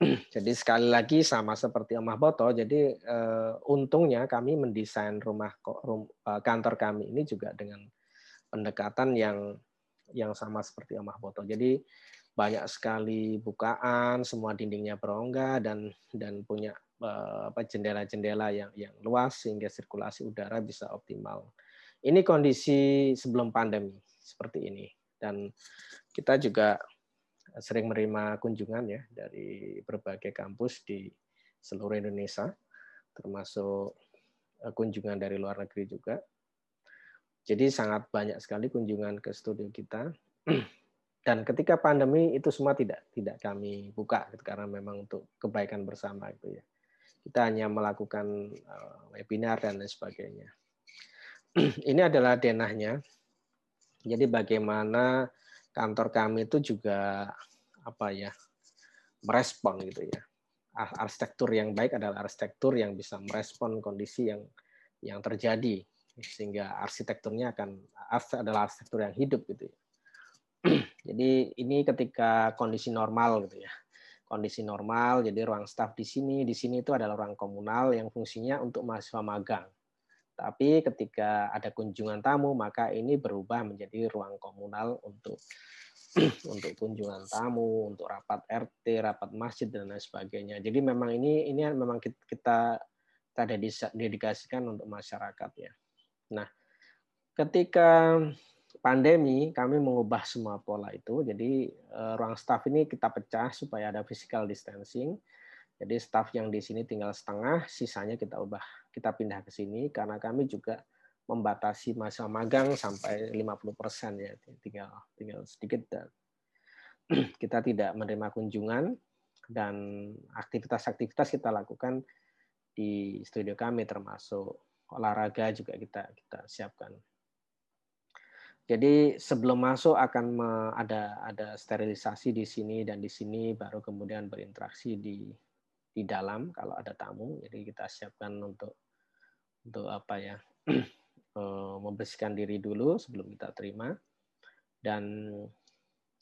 [clears throat] Jadi sekali lagi sama seperti Omah Boto, jadi uh, untungnya kami mendesain rumah rum, uh, kantor kami ini juga dengan pendekatan yang yang sama seperti Omah Boto. Jadi banyak sekali bukaan, semua dindingnya berongga dan dan punya eh, apa jendela-jendela yang yang luas sehingga sirkulasi udara bisa optimal. Ini kondisi sebelum pandemi seperti ini dan kita juga sering menerima kunjungan ya dari berbagai kampus di seluruh Indonesia termasuk eh, kunjungan dari luar negeri juga Jadi sangat banyak sekali kunjungan ke studio kita. [clears throat] Dan ketika pandemi itu semua tidak tidak kami buka gitu, karena memang untuk kebaikan bersama gitu ya. Kita hanya melakukan uh, webinar dan lain sebagainya. [clears throat] Ini adalah denahnya. Jadi bagaimana kantor kami itu juga apa ya merespon gitu ya. Arsitektur yang baik adalah arsitektur yang bisa merespon kondisi yang yang terjadi sehingga arsitekturnya akan adalah arsitektur yang hidup gitu ya. Jadi ini ketika kondisi normal gitu ya. Kondisi normal, jadi ruang staff di sini, di sini itu adalah ruang komunal yang fungsinya untuk mahasiswa magang. Tapi ketika ada kunjungan tamu, maka ini berubah menjadi ruang komunal untuk [clears throat] untuk kunjungan tamu, untuk rapat RT, rapat masjid dan lain sebagainya. Jadi memang ini ini memang kita kita dedikasikan untuk masyarakat ya. Nah, ketika pandemi kami mengubah semua pola itu. Jadi uh, ruang staff ini kita pecah supaya ada physical distancing. Jadi staff yang di sini tinggal setengah, sisanya kita ubah, kita pindah ke sini karena kami juga membatasi masa magang sampai 50% ya, tinggal tinggal sedikit dan [clears throat] kita tidak menerima kunjungan dan aktivitas-aktivitas kita lakukan di studio kami termasuk olahraga juga kita kita siapkan jadi sebelum masuk akan ada ada sterilisasi di sini dan di sini baru kemudian berinteraksi di di dalam kalau ada tamu. Jadi kita siapkan untuk untuk apa ya [clears throat] eh, membersihkan diri dulu sebelum kita terima dan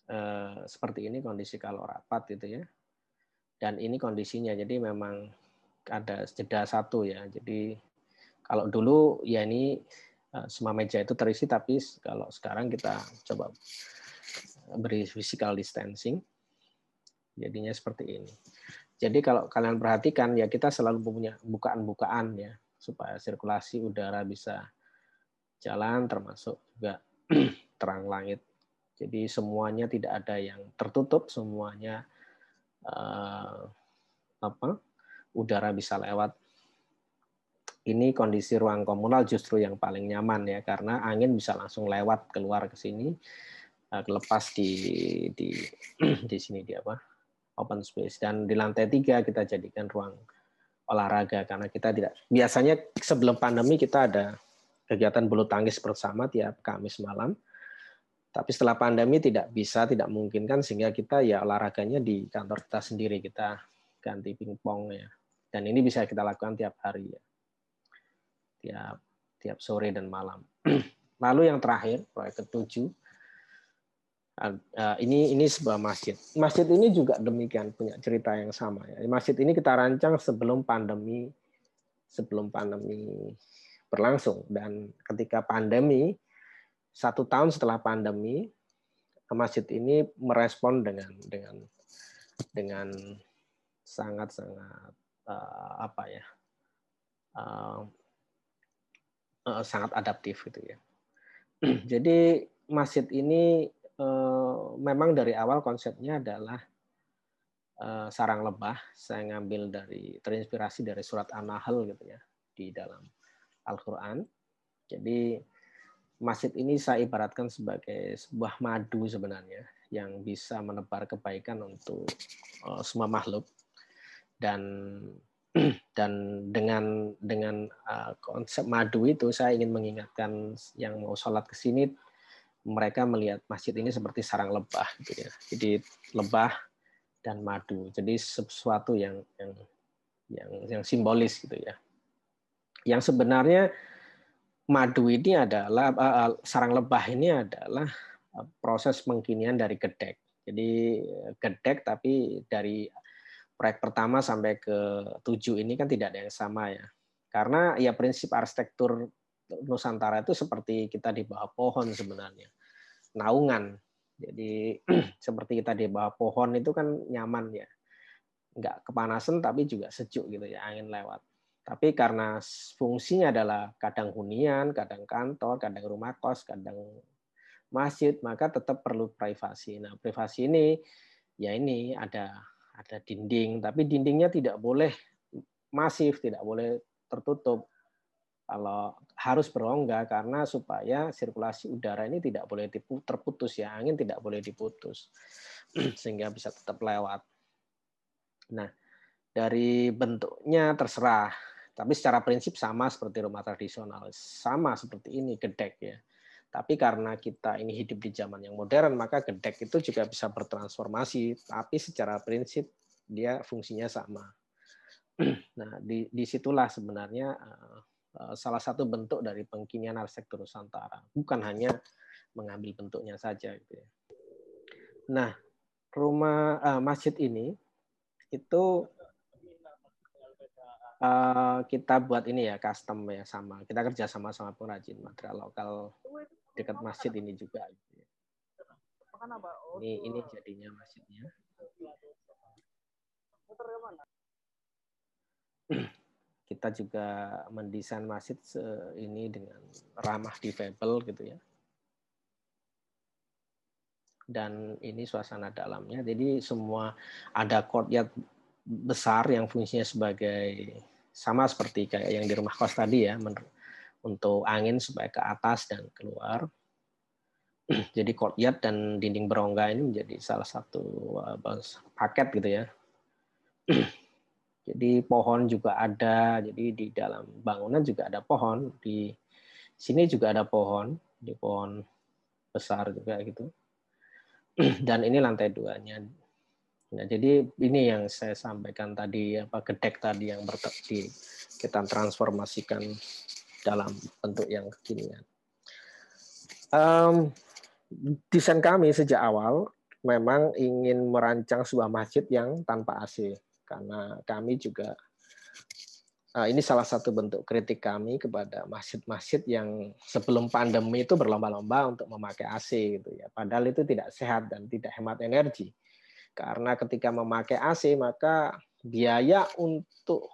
eh, seperti ini kondisi kalau rapat gitu ya. Dan ini kondisinya jadi memang ada jeda satu ya. Jadi kalau dulu ya ini semua meja itu terisi tapi kalau sekarang kita coba beri physical distancing jadinya seperti ini. Jadi kalau kalian perhatikan ya kita selalu punya bukaan-bukaan ya supaya sirkulasi udara bisa jalan termasuk juga [clears throat] terang langit. Jadi semuanya tidak ada yang tertutup semuanya uh, apa udara bisa lewat ini kondisi ruang komunal justru yang paling nyaman ya karena angin bisa langsung lewat keluar ke sini eh, lepas di di [clears throat] di sini di apa open space. Dan di lantai tiga kita jadikan ruang olahraga karena kita tidak biasanya sebelum pandemi kita ada kegiatan bulu tangkis bersama tiap Kamis malam. Tapi setelah pandemi tidak bisa tidak mungkin kan sehingga kita ya olahraganya di kantor kita sendiri kita ganti pingpong ya. Dan ini bisa kita lakukan tiap hari ya tiap tiap sore dan malam. [clears throat] Lalu yang terakhir proyek ketujuh ini ini sebuah masjid. Masjid ini juga demikian punya cerita yang sama ya. Masjid ini kita rancang sebelum pandemi sebelum pandemi berlangsung dan ketika pandemi satu tahun setelah pandemi masjid ini merespon dengan dengan dengan sangat sangat uh, apa ya uh, uh, sangat adaptif gitu ya. [clears throat] Jadi masjid ini uh, memang dari awal konsepnya adalah uh, sarang lebah. Saya ngambil dari terinspirasi dari surat An-Nahl gitu ya di dalam Al-Qur'an. Jadi masjid ini saya ibaratkan sebagai sebuah madu sebenarnya yang bisa menebar kebaikan untuk uh, semua makhluk dan [clears throat] dan dengan dengan uh, konsep madu itu saya ingin mengingatkan yang mau sholat ke sini mereka melihat masjid ini seperti sarang lebah gitu ya. Jadi lebah dan madu. Jadi sesuatu yang yang yang yang simbolis gitu ya. Yang sebenarnya madu ini adalah uh, sarang lebah ini adalah proses pengkinian dari gedek. Jadi gedek tapi dari proyek pertama sampai ke tujuh ini kan tidak ada yang sama ya. Karena ya prinsip arsitektur Nusantara itu seperti kita di bawah pohon sebenarnya. Naungan. Jadi [clears throat] seperti kita di bawah pohon itu kan nyaman ya. Nggak kepanasan tapi juga sejuk gitu ya, angin lewat. Tapi karena fungsinya adalah kadang hunian, kadang kantor, kadang rumah kos, kadang masjid, maka tetap perlu privasi. Nah, privasi ini ya ini ada ada dinding, tapi dindingnya tidak boleh masif, tidak boleh tertutup. kalau harus berongga karena supaya sirkulasi udara ini tidak boleh terputus ya angin tidak boleh diputus [clears throat] sehingga bisa tetap lewat. Nah dari bentuknya terserah tapi secara prinsip sama seperti rumah tradisional sama seperti ini gedek ya. Tapi karena kita ini hidup di zaman yang modern, maka gedek itu juga bisa bertransformasi. Tapi secara prinsip dia fungsinya sama. [clears throat] Nah, di, di situlah sebenarnya uh, Eh, salah satu bentuk dari pengkinian arsitektur Nusantara. Bukan hanya mengambil bentuknya saja. Gitu ya. Nah, rumah uh, masjid ini itu uh, kita buat ini ya custom ya sama. Kita kerja sama sama pengrajin material lokal dekat masjid ini juga. Ya. Ini ini jadinya masjidnya kita juga mendesain masjid ini dengan ramah difabel gitu ya. Dan ini suasana dalamnya. Jadi semua ada courtyard besar yang fungsinya sebagai sama seperti kayak yang di rumah kos tadi ya, untuk angin supaya ke atas dan keluar. [clears throat] Jadi courtyard dan dinding berongga ini menjadi salah satu paket gitu ya [clears throat] jadi pohon juga ada. Jadi di dalam bangunan juga ada pohon. Di sini juga ada pohon. Di pohon besar juga gitu. [clears throat] Dan ini lantai duanya. Nah, jadi ini yang saya sampaikan tadi apa gedek tadi yang di kita transformasikan dalam bentuk yang kekinian. Um, desain kami sejak awal memang ingin merancang sebuah masjid yang tanpa AC karena kami juga uh, ini salah satu bentuk kritik kami kepada masjid-masjid yang sebelum pandemi itu berlomba-lomba untuk memakai AC gitu ya. Padahal itu tidak sehat dan tidak hemat energi. Karena ketika memakai AC maka biaya untuk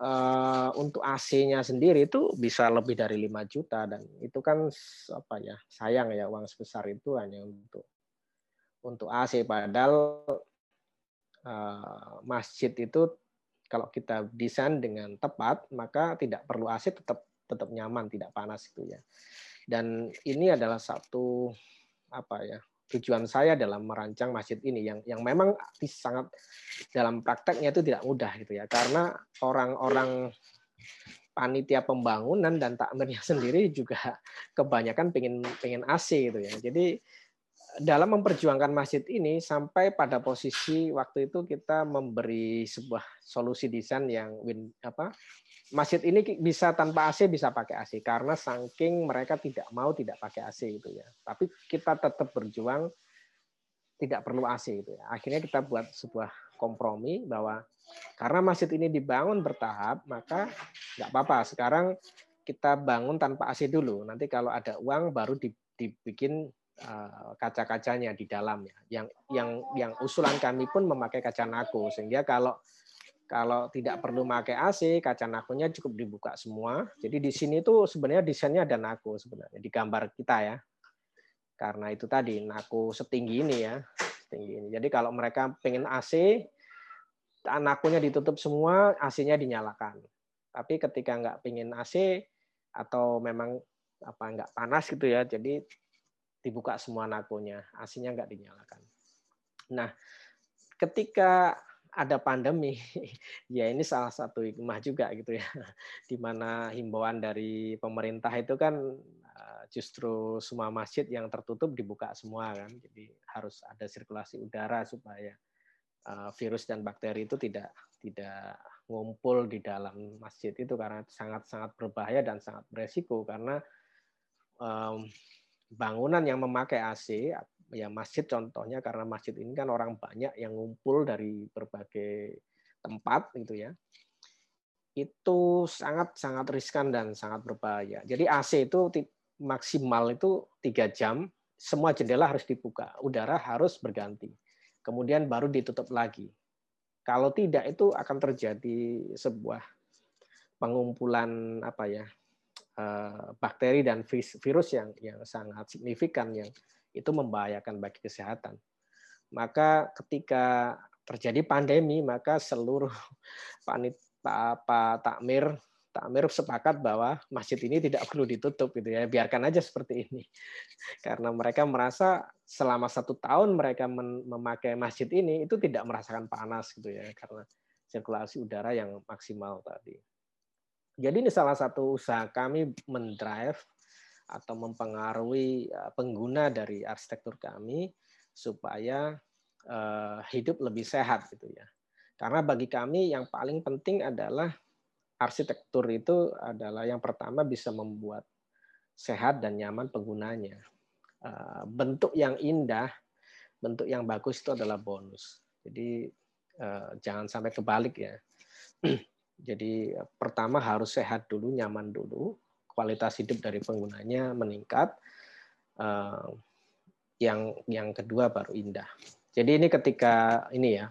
uh, untuk AC-nya sendiri itu bisa lebih dari 5 juta. Dan itu kan apa ya sayang ya uang sebesar itu hanya untuk untuk AC padahal Eh, masjid itu kalau kita desain dengan tepat maka tidak perlu AC tetap tetap nyaman tidak panas itu ya. Dan ini adalah satu apa ya tujuan saya dalam merancang masjid ini yang yang memang sangat dalam prakteknya itu tidak mudah gitu ya. Karena orang-orang panitia pembangunan dan takmirnya [laughs] sendiri juga kebanyakan pengen pengen AC gitu ya. Jadi dalam memperjuangkan masjid ini sampai pada posisi waktu itu kita memberi sebuah solusi desain yang win apa masjid ini bisa tanpa AC bisa pakai AC karena saking mereka tidak mau tidak pakai AC itu ya. Tapi kita tetap berjuang tidak perlu AC itu ya. Akhirnya kita buat sebuah kompromi bahwa karena masjid ini dibangun bertahap maka nggak apa-apa. Sekarang kita bangun tanpa AC dulu. Nanti kalau ada uang baru dibikin Eh, kaca-kacanya di dalamnya. Yang yang yang usulan kami pun memakai kaca nako sehingga kalau kalau tidak perlu pakai AC, kaca nakonya cukup dibuka semua. Jadi di sini tuh sebenarnya desainnya ada nako sebenarnya di gambar kita ya. Karena itu tadi nako setinggi ini ya, setinggi ini. Jadi kalau mereka pengen AC, nakonya ditutup semua, AC-nya dinyalakan. Tapi ketika nggak pengen AC atau memang apa nggak panas gitu ya, jadi dibuka semua nakonya, AC-nya nggak dinyalakan. Nah, ketika ada pandemi, [laughs] ya ini salah satu hikmah juga gitu ya, [laughs] di mana himbauan dari pemerintah itu kan eh, justru semua masjid yang tertutup dibuka semua kan, jadi harus ada sirkulasi udara supaya eh, virus dan bakteri itu tidak tidak ngumpul di dalam masjid itu karena sangat sangat berbahaya dan sangat beresiko. Karena um, bangunan yang memakai AC, ya masjid contohnya karena masjid ini kan orang banyak yang ngumpul dari berbagai tempat gitu ya. Itu sangat sangat riskan dan sangat berbahaya. Jadi AC itu maksimal itu tiga jam, semua jendela harus dibuka, udara harus berganti. Kemudian baru ditutup lagi. Kalau tidak itu akan terjadi sebuah pengumpulan apa ya Eh, bakteri dan virus yang yang sangat signifikan yang itu membahayakan bagi kesehatan. Maka ketika terjadi pandemi maka seluruh [laughs] panit apa takmir takmir sepakat bahwa masjid ini tidak [laughs] perlu ditutup gitu ya. Biarkan aja seperti ini. [laughs] Karena mereka merasa selama satu tahun mereka memakai masjid ini itu tidak merasakan panas gitu ya. Karena sirkulasi udara yang maksimal tadi. Jadi ini salah satu usaha kami mendrive atau mempengaruhi eh, pengguna dari arsitektur kami supaya uh, hidup lebih sehat gitu ya. Karena bagi kami yang paling penting adalah arsitektur itu adalah yang pertama bisa membuat sehat dan nyaman penggunanya. Uh, bentuk yang indah, bentuk yang bagus itu adalah bonus. Jadi jangan sampai kebalik ya. [clears throat] Jadi pertama harus sehat dulu, nyaman dulu, kualitas hidup dari penggunanya meningkat. Uh, yang yang kedua baru indah. Jadi ini ketika ini ya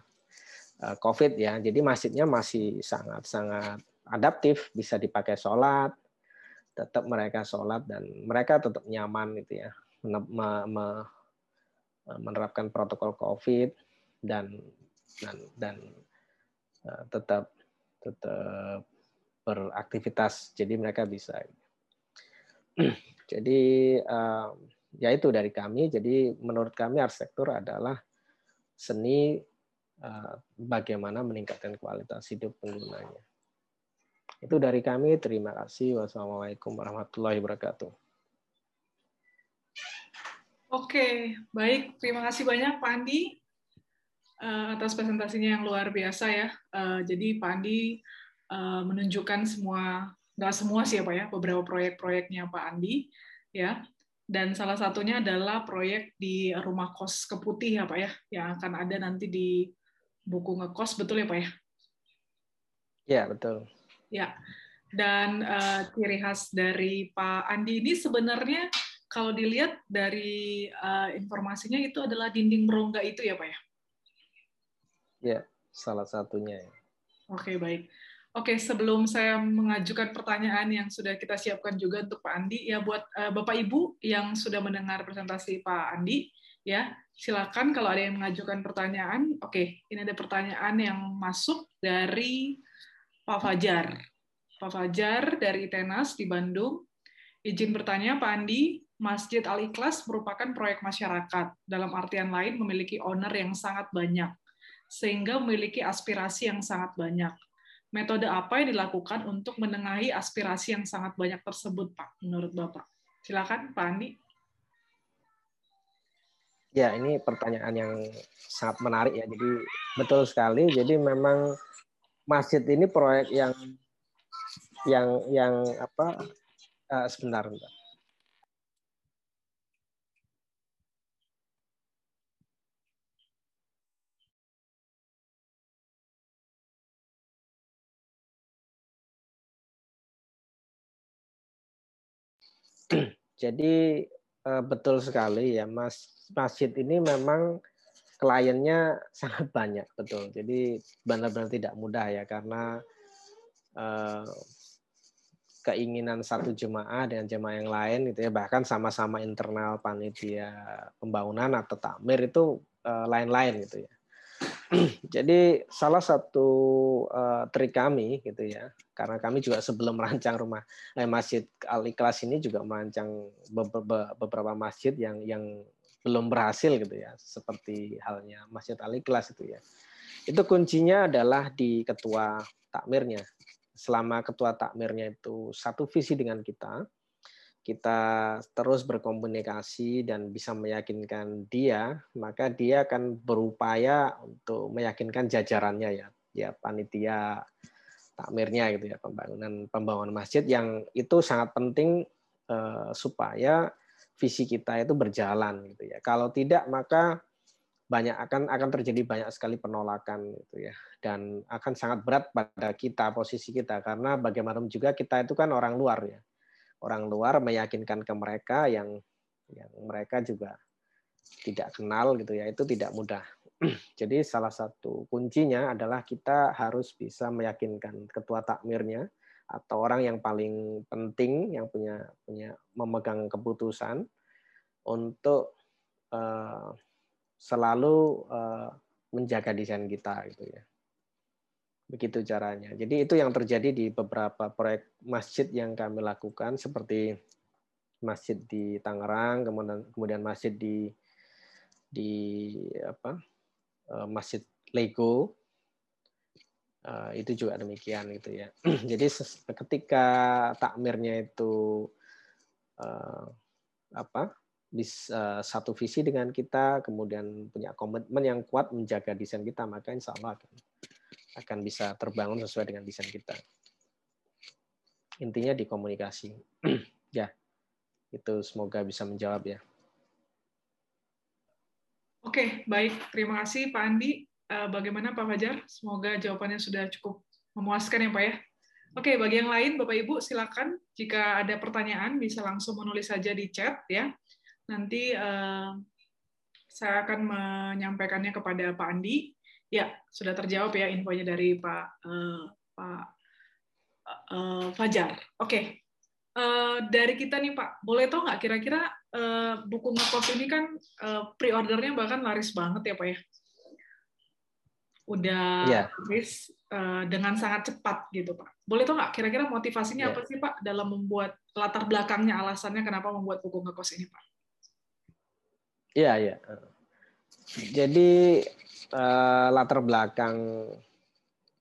uh, COVID ya, jadi masjidnya masih sangat sangat adaptif, bisa dipakai sholat, tetap mereka sholat dan mereka tetap nyaman gitu ya, menerapkan protokol COVID dan dan dan tetap tetap beraktivitas, jadi mereka bisa. [clears throat] Jadi uh, ya itu dari kami. Jadi menurut kami arsitektur adalah seni uh, bagaimana meningkatkan kualitas hidup penggunanya. Itu dari kami. Terima kasih. Wassalamualaikum warahmatullahi wabarakatuh.
Oke, baik. Terima kasih banyak Pak Andi uh, atas presentasinya yang luar biasa ya. Jadi Pak Andi menunjukkan semua nggak semua sih ya Pak ya, beberapa proyek-proyeknya Pak Andi ya. Dan salah satunya adalah proyek di rumah kos Keputih ya Pak ya, yang akan ada nanti di buku ngekos betul ya Pak ya?
Ya betul.
Ya. Dan uh, ciri khas dari Pak Andi ini sebenarnya kalau dilihat dari uh, informasinya itu adalah dinding berongga itu ya Pak ya?
Ya, salah satunya.
Oke, baik. Oke, sebelum saya mengajukan pertanyaan yang sudah kita siapkan juga untuk Pak Andi, ya buat uh, Bapak Ibu yang sudah mendengar presentasi Pak Andi, ya silakan kalau ada yang mengajukan pertanyaan. Oke, ini ada pertanyaan yang masuk dari Pak Fajar. Pak Fajar dari Tenas di Bandung. Izin bertanya, Pak Andi, Masjid Al Ikhlas merupakan proyek masyarakat. Dalam artian lain, memiliki owner yang sangat banyak, sehingga memiliki aspirasi yang sangat banyak metode apa yang dilakukan untuk menengahi aspirasi yang sangat banyak tersebut, Pak, menurut Bapak? Silakan, Pak Andi.
Ya, ini pertanyaan yang sangat menarik ya. Jadi betul sekali. Jadi memang masjid ini proyek yang yang yang apa? Uh, sebentar, sebentar. Jadi eh, betul sekali ya Mas masjid ini memang kliennya [laughs] sangat banyak betul. Jadi benar-benar tidak mudah ya karena eh, keinginan satu jemaah dengan jemaah yang lain gitu ya bahkan sama-sama internal panitia pembangunan atau takmir itu eh, lain-lain gitu ya. [clears throat] Jadi salah satu uh, trik kami gitu ya, karena kami juga sebelum [laughs] merancang rumah eh, masjid Al Ikhlas ini juga merancang beberapa, beberapa masjid yang yang belum berhasil gitu ya, seperti halnya Masjid Al Ikhlas itu ya. Itu kuncinya adalah di ketua takmirnya. Selama ketua takmirnya itu satu visi dengan kita, kita terus berkomunikasi dan bisa meyakinkan dia, maka dia akan berupaya untuk meyakinkan jajarannya ya, ya panitia takmirnya gitu ya, pembangunan pembangunan masjid yang itu sangat penting eh, supaya visi kita itu berjalan gitu ya. Kalau tidak maka banyak akan akan terjadi banyak sekali penolakan gitu ya dan akan sangat berat pada kita posisi kita karena bagaimanapun juga kita itu kan orang luar ya orang luar meyakinkan ke mereka yang yang mereka juga tidak kenal gitu ya itu tidak mudah. [clears throat] Jadi salah satu kuncinya adalah kita harus bisa meyakinkan ketua takmirnya atau orang yang paling penting yang punya punya memegang keputusan untuk uh, selalu uh, menjaga desain kita gitu ya. Begitu caranya. Jadi itu yang terjadi di beberapa proyek masjid yang kami lakukan seperti masjid di Tangerang, kemudian kemudian masjid di di apa? Eh, masjid Lego. Eh, itu juga demikian gitu ya. [clears throat] Jadi ketika takmirnya itu eh, apa? bisa satu visi dengan kita, kemudian punya komitmen yang kuat menjaga desain kita, maka insya Allah akan akan bisa terbangun sesuai dengan desain kita. Intinya di komunikasi. [clears throat] ya, itu semoga bisa menjawab ya.
Oke, baik. Terima kasih Pak Andi. Eh, bagaimana Pak Fajar? Semoga jawabannya sudah cukup memuaskan ya Pak ya. Oke, bagi yang lain Bapak Ibu silakan jika ada pertanyaan bisa langsung menulis saja di chat ya. Nanti uh, saya akan menyampaikannya kepada Pak Andi. Ya, sudah terjawab ya infonya dari Pak uh, Pak uh, Fajar. Oke, okay. uh, dari kita nih Pak, boleh tahu nggak kira-kira uh, buku ngekos ini kan uh, pre-ordernya bahkan laris banget ya Pak ya? Udah yeah. laris uh, dengan sangat cepat gitu Pak. Boleh tahu nggak kira-kira motivasinya yeah. apa sih Pak dalam membuat latar belakangnya alasannya kenapa membuat buku ngekos ini Pak?
Iya, yeah, iya. Yeah. Jadi uh, latar belakang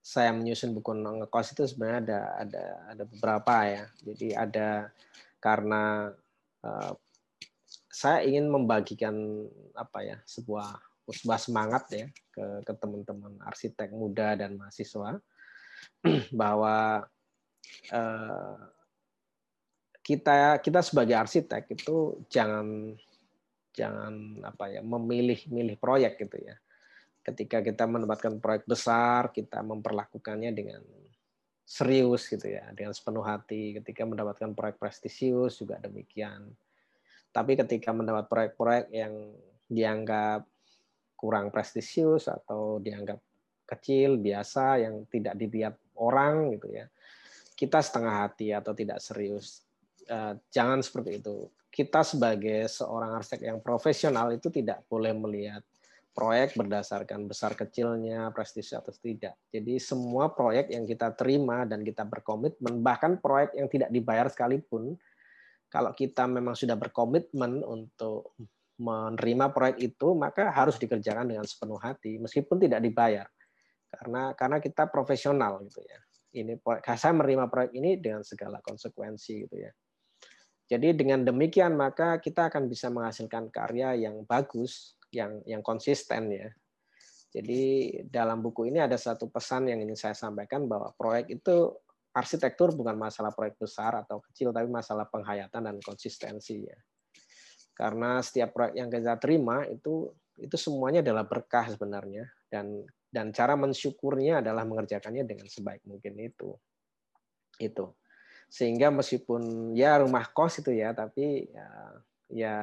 saya menyusun buku ngekos itu sebenarnya ada ada ada beberapa ya. Jadi ada karena uh, saya ingin membagikan apa ya sebuah sebuah semangat ya ke ke teman-teman arsitek muda dan mahasiswa [clears throat] bahwa uh, kita kita sebagai arsitek itu jangan jangan apa ya memilih-milih proyek gitu ya ketika kita mendapatkan proyek besar, kita memperlakukannya dengan serius gitu ya, dengan sepenuh hati. Ketika mendapatkan proyek prestisius juga demikian. Tapi ketika mendapat proyek-proyek yang dianggap kurang prestisius atau dianggap kecil, biasa, yang tidak dilihat orang gitu ya, kita setengah hati atau tidak serius. Eh, jangan seperti itu. Kita sebagai seorang arsitek yang profesional itu tidak boleh melihat proyek berdasarkan besar kecilnya, prestisi atau tidak. Jadi semua proyek yang kita terima dan kita berkomitmen, bahkan proyek yang tidak dibayar sekalipun, kalau kita memang sudah berkomitmen untuk menerima proyek itu, maka harus dikerjakan dengan sepenuh hati, meskipun tidak dibayar. Karena karena kita profesional gitu ya. Ini saya menerima proyek ini dengan segala konsekuensi gitu ya. Jadi dengan demikian maka kita akan bisa menghasilkan karya yang bagus yang yang konsisten ya. Jadi dalam buku ini ada satu pesan yang ingin saya sampaikan bahwa proyek itu arsitektur bukan masalah proyek besar atau kecil tapi masalah penghayatan dan konsistensi ya. Karena setiap proyek yang kita terima itu itu semuanya adalah berkah sebenarnya dan dan cara mensyukurnya adalah mengerjakannya dengan sebaik mungkin itu. Itu. Sehingga meskipun ya rumah kos itu ya tapi ya ya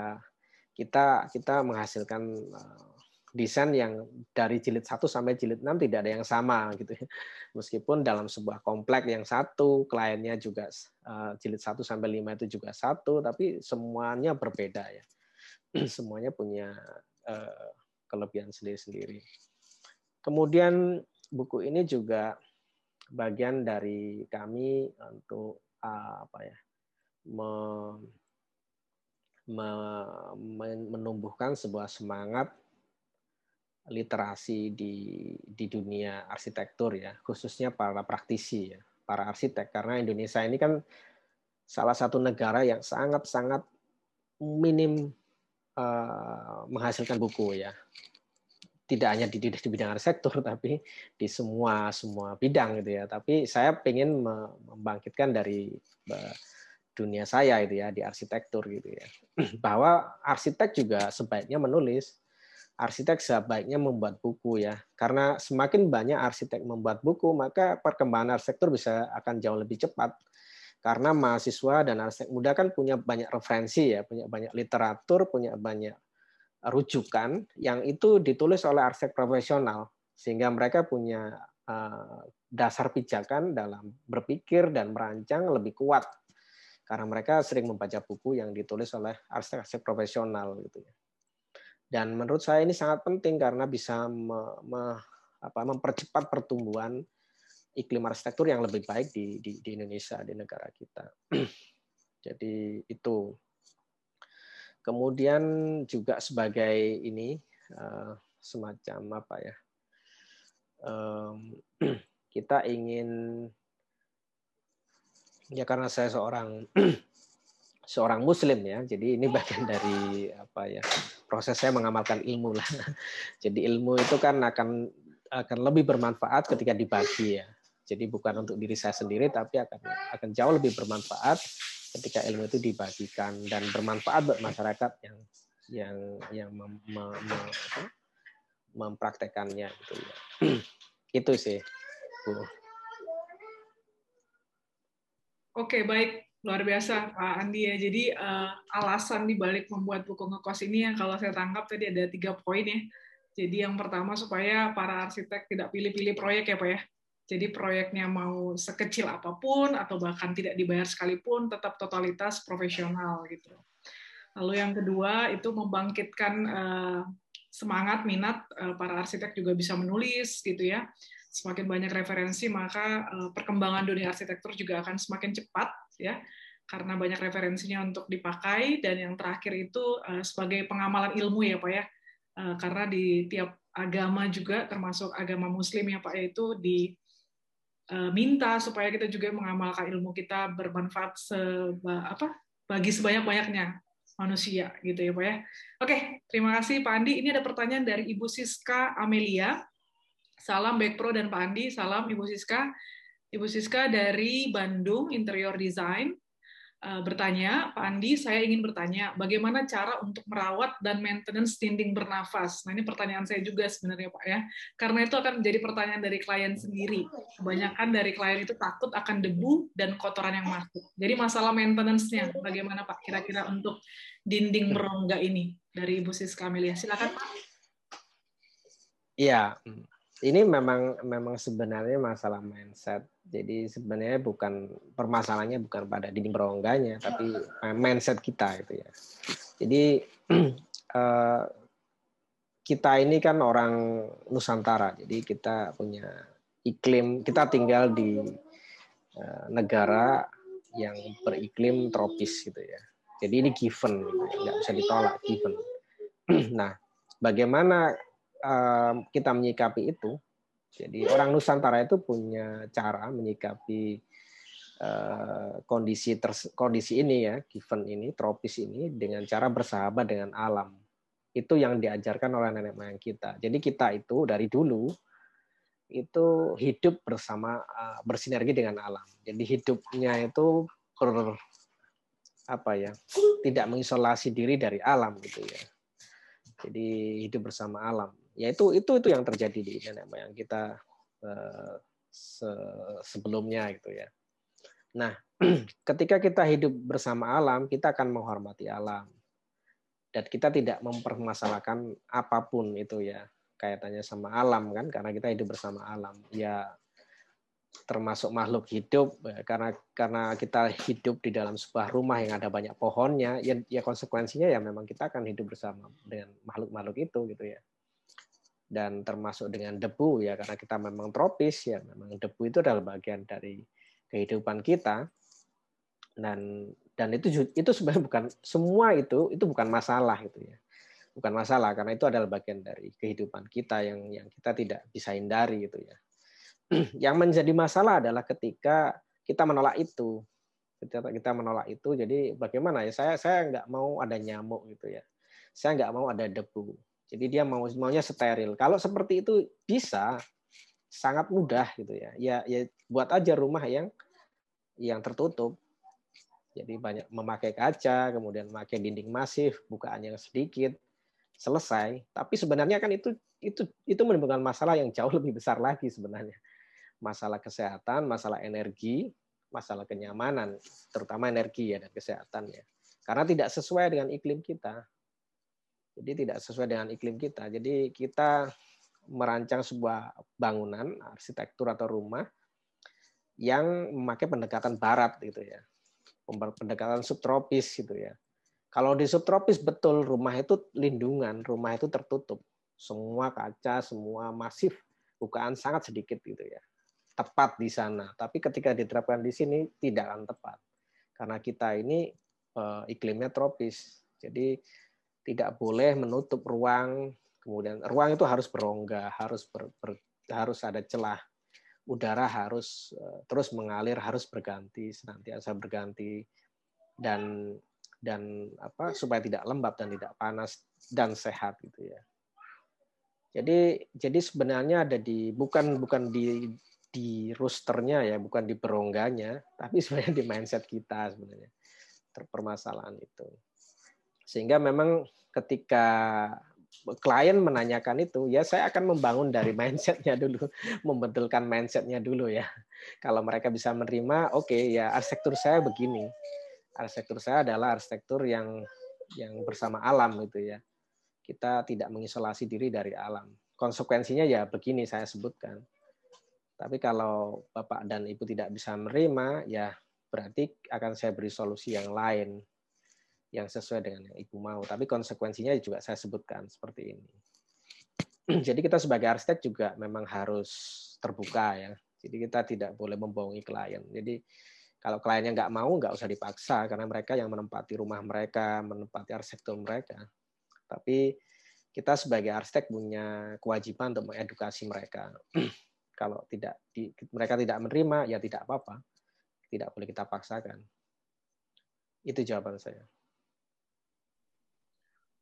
kita kita menghasilkan eh, desain yang dari jilid 1 sampai jilid 6 tidak ada yang sama gitu ya. Meskipun dalam sebuah komplek yang satu, kliennya juga uh, jilid 1 sampai 5 itu juga satu, tapi semuanya berbeda ya. [clears throat] semuanya punya uh, kelebihan sendiri-sendiri. Kemudian buku ini juga bagian dari kami untuk apa ya? menumbuhkan sebuah semangat literasi di di dunia arsitektur ya, khususnya para praktisi ya, para arsitek karena Indonesia ini kan salah satu negara yang sangat-sangat minim uh, menghasilkan buku ya. Tidak hanya di, di, di bidang arsitektur [laughs] tapi di semua semua bidang gitu ya. Tapi saya ingin membangkitkan dari dunia saya itu ya di arsitektur gitu ya. [clears throat] Bahwa arsitek juga sebaiknya menulis. Arsitek sebaiknya membuat buku ya. Karena semakin banyak arsitek membuat buku maka perkembangan arsitektur bisa akan jauh lebih cepat. Karena mahasiswa dan arsitek muda kan punya banyak referensi ya punya banyak literatur punya banyak rujukan yang itu ditulis oleh arsitek profesional sehingga mereka punya eh, dasar pijakan dalam berpikir dan merancang lebih kuat karena mereka sering membaca buku yang ditulis oleh arsitek-arsitek profesional gitu ya. Dan menurut saya ini sangat penting karena bisa me, me, apa, mempercepat pertumbuhan iklim arsitektur yang lebih baik di, di, di Indonesia di negara kita. [clears throat] Jadi itu. Kemudian juga sebagai ini uh, semacam apa ya? [clears throat] Kita ingin ya karena saya seorang [clears throat] seorang muslim ya jadi ini bagian dari apa ya proses saya mengamalkan ilmu lah [laughs] jadi ilmu itu kan akan akan lebih bermanfaat ketika dibagi ya jadi bukan untuk diri saya sendiri tapi akan akan jauh lebih bermanfaat ketika ilmu itu dibagikan dan bermanfaat buat masyarakat yang yang yang mem, mem, mem, mempraktekannya gitu ya itu sih Bu.
Oke, baik. Luar biasa, Pak Andi ya. Jadi uh, alasan dibalik membuat buku ngekos ini yang kalau saya tangkap tadi ada tiga poin ya. Jadi yang pertama supaya para arsitek tidak pilih-pilih proyek ya Pak ya. Jadi proyeknya mau sekecil apa pun atau bahkan tidak dibayar sekalipun tetap totalitas profesional gitu. Lalu yang kedua itu membangkitkan uh, semangat minat uh, para arsitek juga bisa menulis gitu ya. Semakin banyak referensi maka eh, perkembangan dunia arsitektur juga akan semakin cepat ya. Karena banyak referensinya untuk dipakai dan yang terakhir itu eh, sebagai pengamalan ilmu ya Pak ya. Eh, karena di tiap agama juga termasuk agama muslim ya Pak yaitu diminta supaya kita juga mengamalkan ilmu kita bermanfaat seba, apa bagi sebanyak-banyaknya manusia gitu ya Pak ya. Oke, terima kasih Pak Andi. Ini ada pertanyaan dari Ibu Siska Amelia. Salam Back Pro dan Pak Andi, salam Ibu Siska. Ibu Siska dari Bandung Interior Design eh, bertanya, Pak Andi, saya ingin bertanya, bagaimana cara untuk merawat dan maintenance dinding bernafas? Nah, ini pertanyaan saya juga sebenarnya, Pak ya. Karena itu akan menjadi pertanyaan dari klien sendiri. Kebanyakan dari klien itu takut akan debu dan kotoran yang masuk. Jadi masalah maintenance-nya, bagaimana Pak kira-kira untuk dinding berongga ini? Dari Ibu Siska Amelia. Silakan, Pak.
Iya, ini memang memang sebenarnya masalah mindset. Jadi sebenarnya bukan permasalahannya bukan pada dinding berongganya, tapi mindset kita itu ya. Jadi uh, [clears throat] kita ini kan orang Nusantara, jadi kita punya iklim, kita tinggal di uh, negara yang beriklim tropis gitu ya. Jadi ini given, gitu ya. nggak bisa ditolak, given. [clears throat] nah, bagaimana kita menyikapi itu. Jadi orang Nusantara itu punya cara menyikapi kondisi kondisi ini ya, given ini, tropis ini dengan cara bersahabat dengan alam. Itu yang diajarkan oleh nenek moyang kita. Jadi kita itu dari dulu itu hidup bersama bersinergi dengan alam. Jadi hidupnya itu ber, apa ya, tidak mengisolasi diri dari alam gitu ya. Jadi hidup bersama alam ya itu itu itu yang terjadi di nenek moyang kita uh, se sebelumnya gitu ya. Nah, [clears throat] ketika kita hidup bersama alam, kita akan menghormati alam. Dan kita tidak mempermasalahkan apa pun itu ya, kaitannya sama alam kan karena kita hidup bersama alam. Ya termasuk makhluk hidup ya, karena karena kita hidup di dalam sebuah rumah yang ada banyak pohonnya ya, ya konsekuensinya ya memang kita akan hidup bersama dengan makhluk-makhluk itu gitu ya dan termasuk dengan debu ya karena kita memang tropis ya memang debu itu adalah bagian dari kehidupan kita. Dan dan itu itu sebenarnya bukan semua itu itu bukan masalah itu ya. Bukan masalah karena itu adalah bagian dari kehidupan kita yang yang kita tidak bisa hindari itu ya. [clears throat] Yang menjadi masalah adalah ketika kita menolak itu. Ketika kita menolak itu jadi bagaimana ya saya saya nggak mau ada nyamuk gitu ya. Saya nggak mau ada debu jadi dia mau maunya steril. Kalau seperti itu bisa sangat mudah gitu ya. Ya ya buat aja rumah yang yang tertutup. Jadi banyak memakai kaca, kemudian memakai dinding masif, bukaan yang sedikit, selesai. Tapi sebenarnya kan itu itu itu menimbulkan masalah yang jauh lebih besar lagi sebenarnya. Masalah kesehatan, masalah energi, masalah kenyamanan, terutama energi ya dan kesehatan ya. Karena tidak sesuai dengan iklim kita. Jadi tidak sesuai dengan iklim kita. Jadi kita merancang sebuah bangunan, arsitektur atau rumah yang memakai pendekatan barat gitu ya. Pendekatan subtropis gitu ya. Kalau di subtropis betul rumah itu lindungan, rumah itu tertutup. Semua kaca, semua masif, bukaan sangat sedikit gitu ya. tepat di sana. Tapi ketika diterapkan di sini tidak akan tepat. Karena kita ini uh, iklimnya tropis. Jadi tidak boleh menutup ruang, kemudian ruang itu harus berongga, harus ber, ber, harus ada celah. Udara harus uh, terus mengalir, harus berganti, senantiasa berganti dan dan apa supaya tidak lembab dan tidak panas dan sehat gitu ya. Jadi jadi sebenarnya ada di bukan bukan di di rosternya ya, bukan di berongganya, tapi [laughs] sebenarnya di mindset kita sebenarnya permasalahan itu. Sehingga memang ketika klien menanyakan itu, ya saya akan membangun dari mindsetnya dulu, [laughs] membetulkan mindsetnya dulu ya. Kalau mereka bisa menerima, oke okay, ya arsitektur saya begini. Arsitektur saya adalah arsitektur yang yang bersama alam gitu ya kita tidak mengisolasi diri dari alam. Konsekuensinya ya begini saya sebutkan. Tapi kalau Bapak dan Ibu tidak bisa menerima, ya berarti akan saya beri solusi yang lain yang sesuai dengan yang Ibu mau. Tapi konsekuensinya juga saya sebutkan seperti ini. [clears throat] Jadi kita sebagai arsitek juga memang harus terbuka ya. Jadi kita tidak boleh membohongi klien. Jadi kalau kliennya nggak mau, nggak usah dipaksa karena mereka yang menempati rumah mereka, menempati arsitektur mereka. Tapi kita sebagai arsitek punya kewajiban untuk mengedukasi mereka. [clears throat] Kalau tidak di, mereka tidak menerima, ya tidak apa-apa. Tidak boleh kita paksakan. Itu jawaban saya.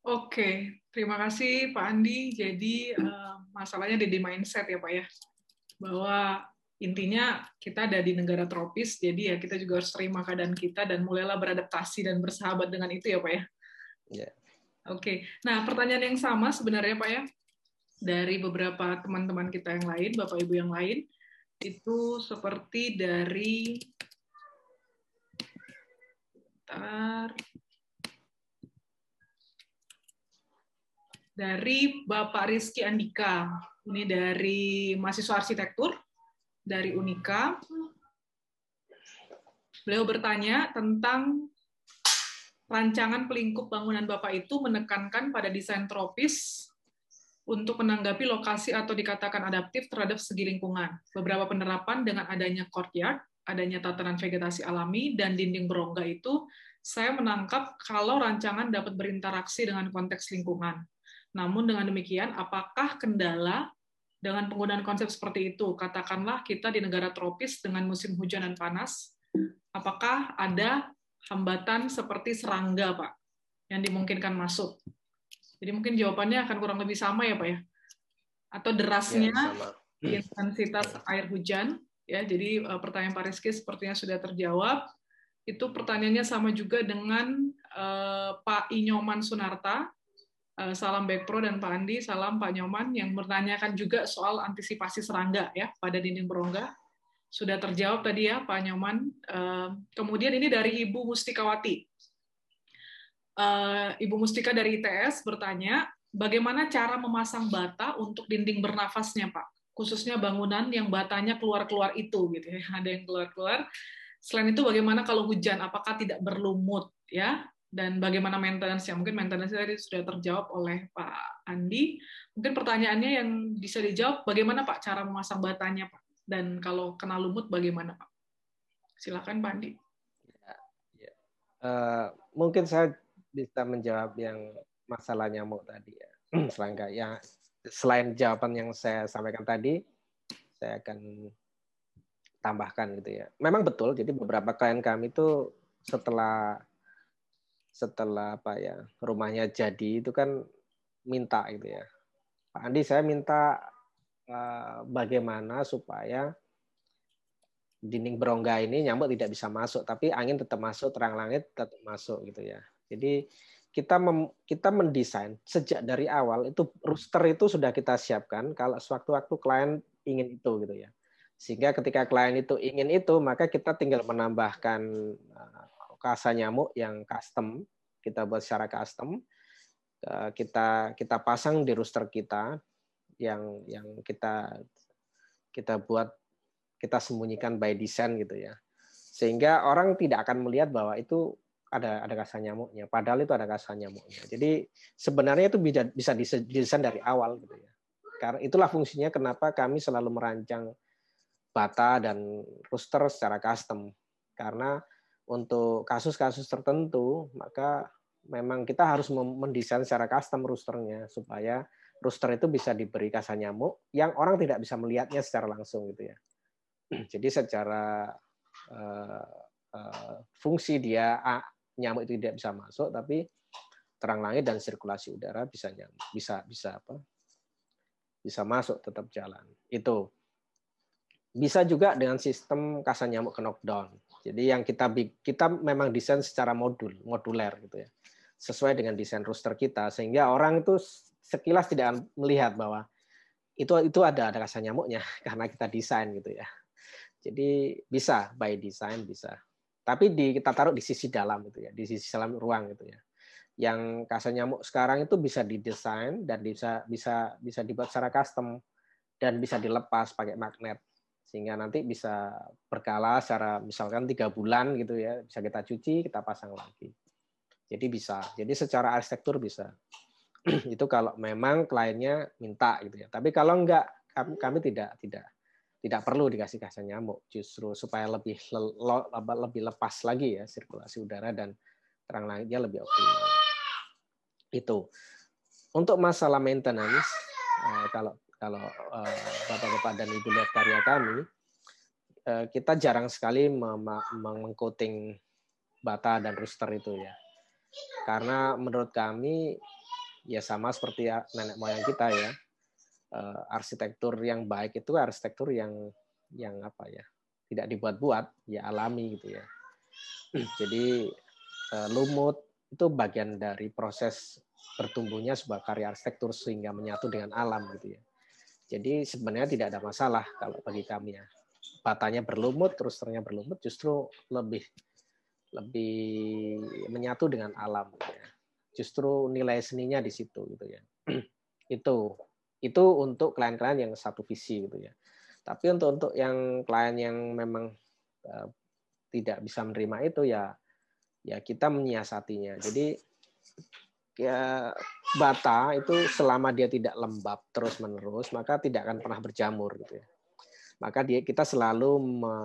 Oke, terima kasih Pak Andi. Jadi uh, masalahnya di mindset ya Pak ya, bahwa intinya kita ada di negara tropis, jadi ya kita juga harus terima keadaan kita dan mulailah beradaptasi dan bersahabat dengan itu ya Pak ya. Yeah. Oke, nah pertanyaan yang sama sebenarnya Pak ya, dari beberapa teman-teman kita yang lain, Bapak Ibu yang lain, itu seperti dari Bentar. Dari Bapak Rizky Andika. Ini dari mahasiswa arsitektur dari Unika. Beliau bertanya tentang rancangan pelingkup bangunan Bapak itu menekankan pada desain tropis untuk menanggapi lokasi atau dikatakan adaptif terhadap segi lingkungan. Beberapa penerapan dengan adanya courtyard, adanya tatanan vegetasi alami, dan dinding berongga itu, saya menangkap kalau rancangan dapat berinteraksi dengan konteks lingkungan. Namun dengan demikian, apakah kendala dengan penggunaan konsep seperti itu? Katakanlah kita di negara tropis dengan musim hujan dan panas, apakah ada hambatan seperti serangga, Pak, yang dimungkinkan masuk. Jadi mungkin jawabannya akan kurang lebih sama ya, Pak ya. Atau derasnya ya, intensitas air hujan, ya. Jadi eh, pertanyaan Pak Rizky sepertinya sudah terjawab. Itu pertanyaannya sama juga dengan uh, Pak Inyoman Sunarta. Uh, salam Back Pro dan Pak Andi, salam Pak Nyoman yang bertanyakan juga soal antisipasi serangga ya pada dinding berongga sudah terjawab tadi ya Pak Nyoman. Eh, kemudian ini dari Ibu Mustikawati. Eh, Ibu Mustika dari ITS bertanya, bagaimana cara memasang bata untuk dinding bernafasnya Pak? Khususnya bangunan yang batanya keluar-keluar itu gitu ya, ada yang keluar-keluar. Selain itu bagaimana kalau hujan, apakah tidak berlumut ya? Dan bagaimana maintenance-nya? Mungkin maintenance tadi sudah terjawab oleh Pak Andi. Mungkin pertanyaannya yang bisa dijawab, bagaimana Pak cara memasang batanya Pak? Dan kalau kena lumut bagaimana Pak? Silakan Pak Andi. Ya.
Uh, mungkin saya bisa menjawab yang masalah nyamuk tadi ya. [clears throat] Ya, selain jawaban yang saya sampaikan tadi, saya akan tambahkan gitu ya. Memang betul. Jadi beberapa klien kami itu setelah setelah apa ya rumahnya jadi itu kan minta gitu ya. Pak Andi saya minta Eh, bagaimana supaya dinding berongga ini nyamuk tidak bisa masuk, tapi angin tetap masuk, terang langit tetap masuk gitu ya. Jadi kita mem, kita mendesain sejak dari awal itu rooster itu sudah kita siapkan kalau sewaktu-waktu klien ingin itu gitu ya. Sehingga ketika klien itu ingin itu, maka kita tinggal menambahkan uh, kasa nyamuk yang custom, kita buat secara custom, uh, kita kita pasang di rooster kita yang yang kita kita buat kita sembunyikan by design gitu ya. Sehingga orang tidak akan melihat bahwa itu ada ada kasa nyamuknya padahal itu ada kasa nyamuknya. Jadi sebenarnya itu bisa bisa didesain dari awal gitu ya. Karena itulah fungsinya kenapa kami selalu merancang bata dan rooster secara custom. Karena untuk kasus-kasus tertentu, maka memang kita harus mendesain secara custom roosternya supaya rooster itu bisa diberi kasar nyamuk yang orang tidak bisa melihatnya secara langsung gitu ya. [clears throat] Jadi secara uh, uh, fungsi dia nyamuk itu tidak bisa masuk, tapi terang langit dan sirkulasi udara bisa nyamuk, bisa bisa apa? Bisa masuk tetap jalan. Itu bisa juga dengan sistem kasar nyamuk knockdown. Jadi yang kita kita memang desain secara modul, moduler gitu ya. Sesuai dengan desain roster kita sehingga orang itu sekilas tidak melihat bahwa itu itu ada ada rasa nyamuknya [laughs] karena kita desain gitu ya. Jadi bisa by design bisa. Tapi di kita taruh di sisi dalam gitu ya, di sisi dalam ruang gitu ya. Yang kasar nyamuk sekarang itu bisa didesain dan bisa bisa bisa dibuat secara custom dan bisa dilepas pakai magnet sehingga nanti bisa berkala secara misalkan tiga bulan gitu ya bisa kita cuci kita pasang lagi. Jadi bisa. Jadi secara arsitektur bisa. [clears throat] Itu kalau memang kliennya minta gitu ya. Tapi kalau enggak kami, tidak tidak tidak perlu dikasih kasih nyamuk. Justru supaya lebih lebih lepas lagi ya sirkulasi udara dan terang langitnya lebih optimal. Itu. Untuk masalah maintenance eh, kalau kalau uh, bapak-bapak dan ibu lihat karya kami, uh, kita jarang sekali mengcoating bata dan rooster itu ya. Karena menurut kami ya sama seperti ya, nenek moyang kita ya, uh, arsitektur yang baik itu arsitektur yang yang apa ya, tidak dibuat-buat, ya alami gitu ya. Jadi lumut itu bagian dari proses bertumbuhnya sebuah karya arsitektur sehingga menyatu dengan alam gitu ya. Jadi sebenarnya tidak ada masalah kalau bagi kami ya. Batanya berlumut, terus ternyata berlumut, justru lebih lebih menyatu dengan alam. Ya. Justru nilai seninya di situ gitu ya. [clears throat] itu itu untuk klien-klien yang satu visi gitu ya. Tapi untuk untuk yang klien yang memang uh, tidak bisa menerima itu ya ya kita menyiasatinya. Jadi ya bata itu selama dia tidak lembab terus menerus maka tidak akan pernah berjamur gitu ya. Maka dia kita selalu me,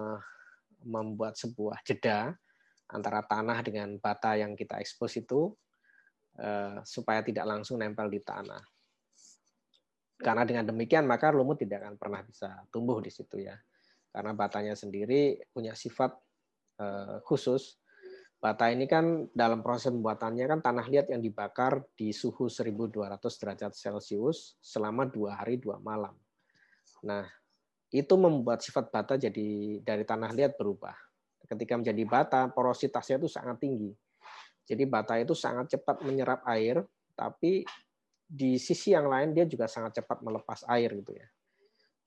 membuat sebuah jeda antara tanah dengan bata yang kita ekspos itu eh, supaya tidak langsung nempel di tanah. Karena dengan demikian maka lumut tidak akan pernah bisa tumbuh di situ ya. Karena batanya sendiri punya sifat eh, khusus Bata ini kan dalam proses pembuatannya kan tanah liat yang dibakar di suhu 1200 derajat Celcius selama dua hari dua malam. Nah, itu membuat sifat bata jadi dari tanah liat berubah. Ketika menjadi bata, porositasnya itu sangat tinggi. Jadi bata itu sangat cepat menyerap air, tapi di sisi yang lain dia juga sangat cepat melepas air gitu ya.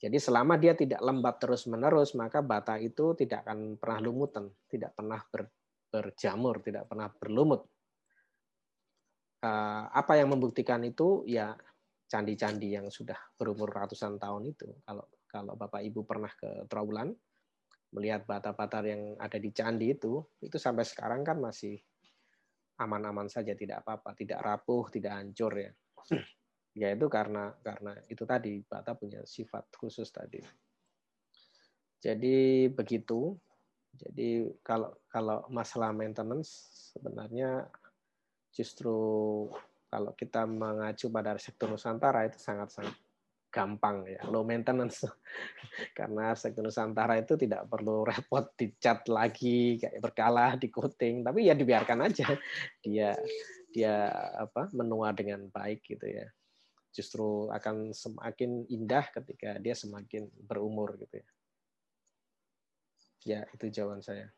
Jadi selama dia tidak lembab terus-menerus, maka bata itu tidak akan pernah lumutan, tidak pernah ber, berjamur, tidak pernah berlumut. Eh, apa yang membuktikan itu ya candi-candi yang sudah berumur ratusan tahun itu. Kalau kalau Bapak Ibu pernah ke Trawulan melihat bata-bata yang ada di candi itu, itu sampai sekarang kan masih aman-aman saja, tidak apa-apa, tidak rapuh, tidak hancur ya. [clears throat] Ya itu karena karena itu tadi bata punya sifat khusus tadi. Jadi begitu jadi kalau kalau masalah maintenance sebenarnya justru kalau kita mengacu pada sektor Nusantara itu sangat-sangat gampang ya, low maintenance. [laughs] Karena sektor Nusantara itu tidak perlu repot dicat lagi kayak berkala, di coating, tapi ya dibiarkan aja dia dia apa menua dengan baik gitu ya. Justru akan semakin indah ketika dia semakin berumur gitu ya. Ya, itu jawaban saya.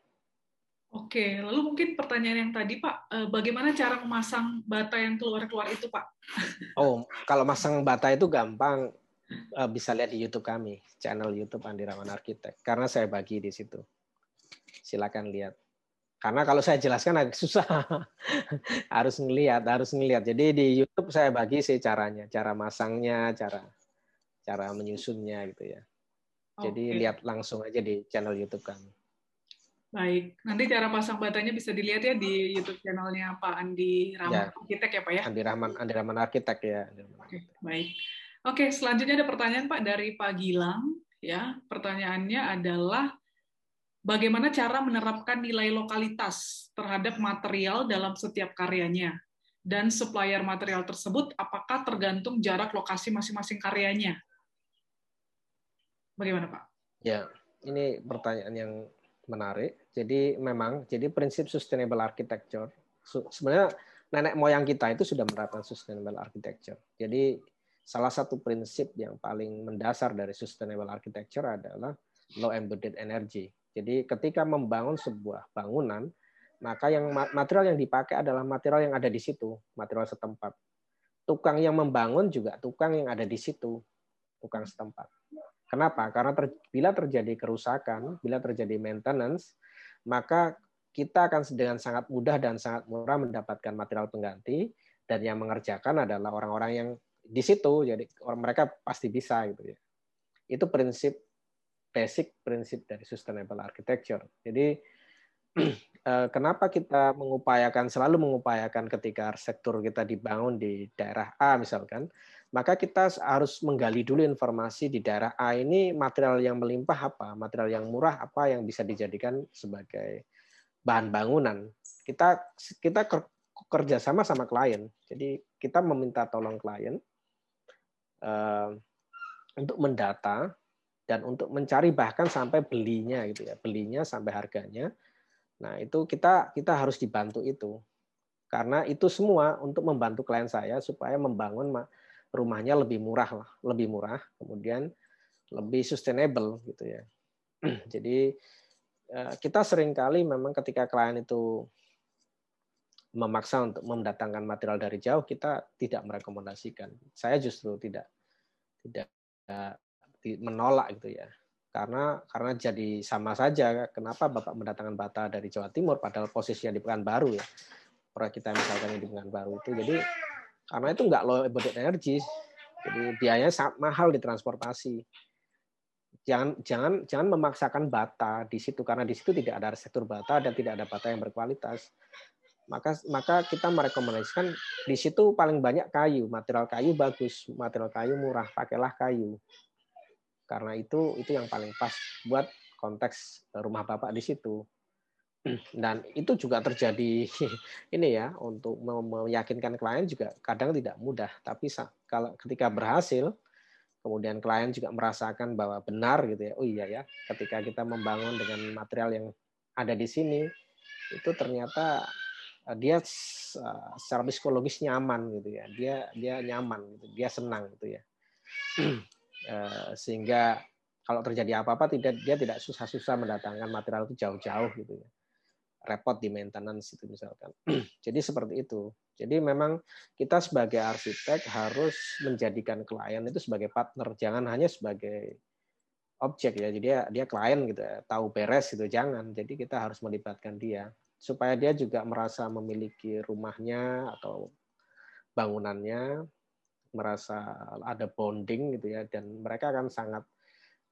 Oke, lalu mungkin pertanyaan yang tadi Pak, eh, bagaimana cara memasang bata yang keluar-keluar itu Pak? [laughs]
Oh, kalau masang bata itu gampang, eh, bisa lihat di YouTube kami, channel YouTube Andi Raman Arsitek, karena saya bagi di situ. Silakan lihat. Karena kalau saya jelaskan agak [laughs] susah, harus ngelihat, harus ngelihat. Jadi di YouTube saya bagi sih caranya, cara masangnya, cara cara menyusunnya gitu ya. Jadi okay. lihat langsung aja di channel YouTube kami.
Baik, nanti cara pasang batanya bisa dilihat ya di YouTube channelnya Pak Andi Rahman ya. Arsitek ya Pak ya?
Andi Rahman, Andi Rahman Arsitek ya.
Oke, baik. Oke, selanjutnya ada pertanyaan Pak dari Pak Gilang. ya. Pertanyaannya adalah bagaimana cara menerapkan nilai lokalitas terhadap material dalam setiap karyanya dan supplier material tersebut apakah tergantung jarak lokasi masing-masing karyanya? Bagaimana Pak?
Ya, ini pertanyaan yang menarik. Jadi memang, jadi prinsip sustainable architecture sebenarnya nenek moyang kita itu sudah menerapkan sustainable architecture. Jadi salah satu prinsip yang paling mendasar dari sustainable architecture adalah low embedded energy. Jadi ketika membangun sebuah bangunan, maka yang material yang dipakai adalah material yang ada di situ, material setempat. Tukang yang membangun juga tukang yang ada di situ, tukang setempat. Kenapa? Karena ter, bila terjadi kerusakan, bila terjadi maintenance, maka kita akan dengan sangat mudah dan sangat murah mendapatkan material pengganti dan yang mengerjakan adalah orang-orang yang di situ. Jadi orang mereka pasti bisa gitu ya. Itu prinsip basic prinsip dari sustainable architecture. Jadi [clears throat] Eh, kenapa kita mengupayakan selalu mengupayakan ketika sektor kita dibangun di daerah A misalkan, maka kita harus menggali dulu informasi di daerah A ini material yang melimpah apa, material yang murah apa yang bisa dijadikan sebagai bahan bangunan. Kita kita kerja sama sama klien, jadi kita meminta tolong klien uh, untuk mendata dan untuk mencari bahkan sampai belinya gitu ya, belinya sampai harganya Nah, itu kita kita harus dibantu itu. Karena itu semua untuk membantu klien saya supaya membangun rumahnya lebih murah lah, lebih murah, kemudian lebih sustainable gitu ya. [clears throat] Jadi eh, kita sering kali memang ketika klien itu memaksa untuk mendatangkan material dari jauh, kita tidak merekomendasikan. Saya justru tidak tidak menolak gitu ya karena karena jadi sama saja kenapa Bapak mendatangkan bata dari Jawa Timur padahal posisinya di Pekanbaru ya proyek kita misalkan di Pekanbaru itu jadi karena itu nggak low budget energy. Jadi biayanya sangat mahal di transportasi. Jangan jangan jangan memaksakan bata di situ. Karena di situ tidak ada sektor bata dan tidak ada bata yang berkualitas. Maka maka kita merekomendasikan di situ paling banyak kayu. Material kayu bagus material kayu murah pakailah kayu. Karena itu itu yang paling pas buat konteks rumah bapak di situ dan itu juga terjadi [laughs] ini ya untuk meyakinkan klien juga kadang tidak mudah. Tapi kalau ketika berhasil kemudian klien juga merasakan bahwa benar gitu ya oh iya ya ketika kita membangun dengan material yang ada di sini itu ternyata eh, dia eh, secara psikologis nyaman gitu ya. Dia dia nyaman gitu dia senang gitu ya. [clears throat] Eh, sehingga kalau terjadi apa-apa tidak dia tidak susah-susah mendatangkan material itu jauh-jauh gitu ya repot di maintenance itu misalkan. [clears throat] Jadi seperti itu. Jadi memang kita sebagai arsitek harus menjadikan klien itu sebagai partner. Jangan hanya sebagai objek ya. Jadi dia, dia klien gitu ya. Tahu beres gitu jangan. Jadi kita harus melibatkan dia. Supaya dia juga merasa memiliki rumahnya atau bangunannya merasa ada bonding gitu ya. Dan mereka akan sangat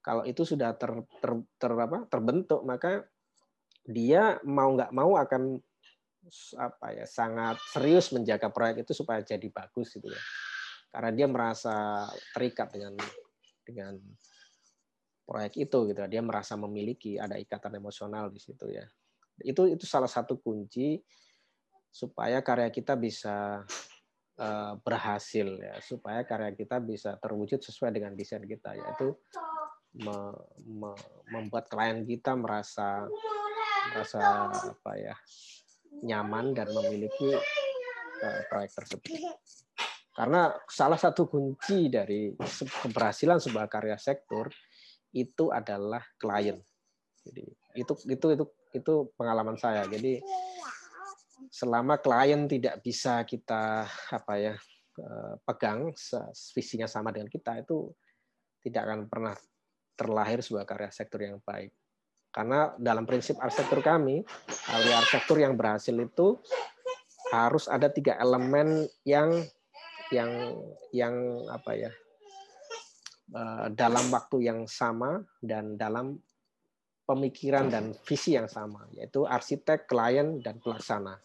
kalau itu sudah ter, ter, ter apa terbentuk maka dia mau nggak mau akan apa ya sangat serius menjaga proyek itu supaya jadi bagus gitu ya. Karena dia merasa terikat dengan dengan proyek itu gitu. Dia merasa memiliki ada ikatan emosional di situ ya. Itu itu salah satu kunci supaya karya kita bisa Eh, berhasil ya. Supaya karya kita bisa terwujud sesuai dengan desain kita yaitu me, me, membuat klien kita merasa merasa apa ya nyaman dan memiliki uh, proyek tersebut. Karena salah satu kunci dari keberhasilan sebuah karya sektor itu adalah klien. Jadi itu itu itu itu pengalaman saya. Jadi selama klien tidak bisa kita apa ya eh, pegang visinya sama dengan kita itu tidak akan pernah terlahir sebuah karya sektor yang baik. Karena dalam prinsip arsitektur kami, ahli arsitektur yang berhasil itu harus ada tiga elemen yang yang yang apa ya eh, dalam waktu yang sama dan dalam pemikiran dan visi yang sama, yaitu arsitek, klien, dan pelaksana.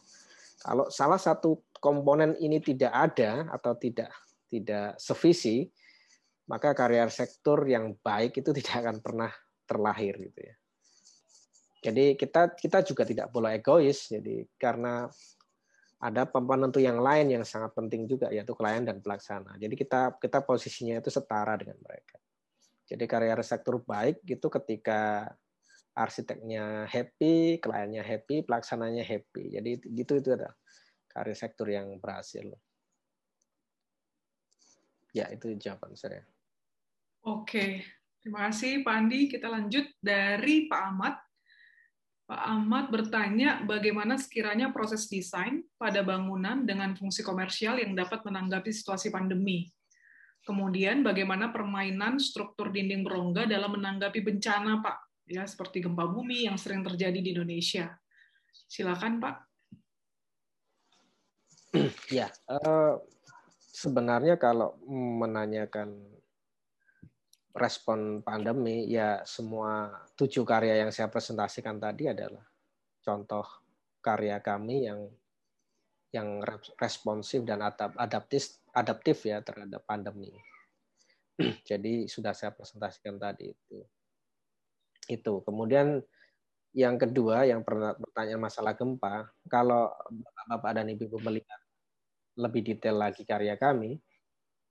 Kalau salah satu komponen ini tidak ada atau tidak tidak sevisi, maka karya arsitektur yang baik itu [laughs] tidak akan pernah terlahir gitu ya. Jadi kita kita juga tidak boleh egois. Jadi karena ada penentu yang lain yang sangat penting juga yaitu klien dan pelaksana. Jadi kita kita posisinya itu setara dengan mereka. Jadi karya arsitektur baik itu ketika arsiteknya happy, kliennya happy, pelaksananya happy. Jadi gitu itu ada karya arsitektur yang berhasil. Ya, itu jawaban saya.
Oke, terima kasih Pak Andi. Kita lanjut dari Pak Ahmad. Pak Ahmad bertanya bagaimana sekiranya proses desain pada bangunan dengan fungsi komersial yang dapat menanggapi situasi pandemi. Kemudian bagaimana permainan struktur dinding berongga dalam menanggapi bencana, Pak, ya seperti gempa bumi yang sering terjadi di Indonesia. Silakan, Pak. [clears throat]
Ya, uh, sebenarnya kalau menanyakan respon pandemi, ya semua tujuh karya yang saya presentasikan tadi adalah contoh karya kami yang yang responsif dan adaptif adaptif ya terhadap pandemi. [clears throat] Jadi sudah saya presentasikan tadi itu. Itu. Kemudian yang kedua yang pernah bertanya masalah gempa, kalau Bapak dan Ibu melihat lebih detail lagi karya kami,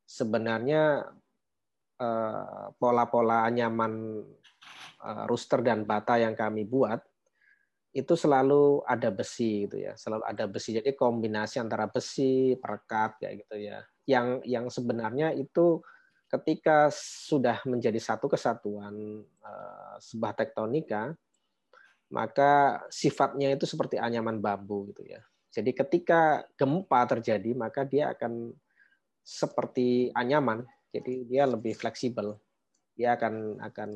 sebenarnya pola-pola anyaman uh, rooster dan bata yang kami buat itu selalu ada besi gitu ya. Selalu ada besi. Jadi kombinasi antara besi perekat kayak gitu ya. Yang yang sebenarnya itu ketika sudah menjadi satu kesatuan uh, sebuah tektonika maka sifatnya itu seperti anyaman bambu gitu ya. Jadi ketika gempa terjadi maka dia akan seperti anyaman jadi dia lebih fleksibel. Dia akan akan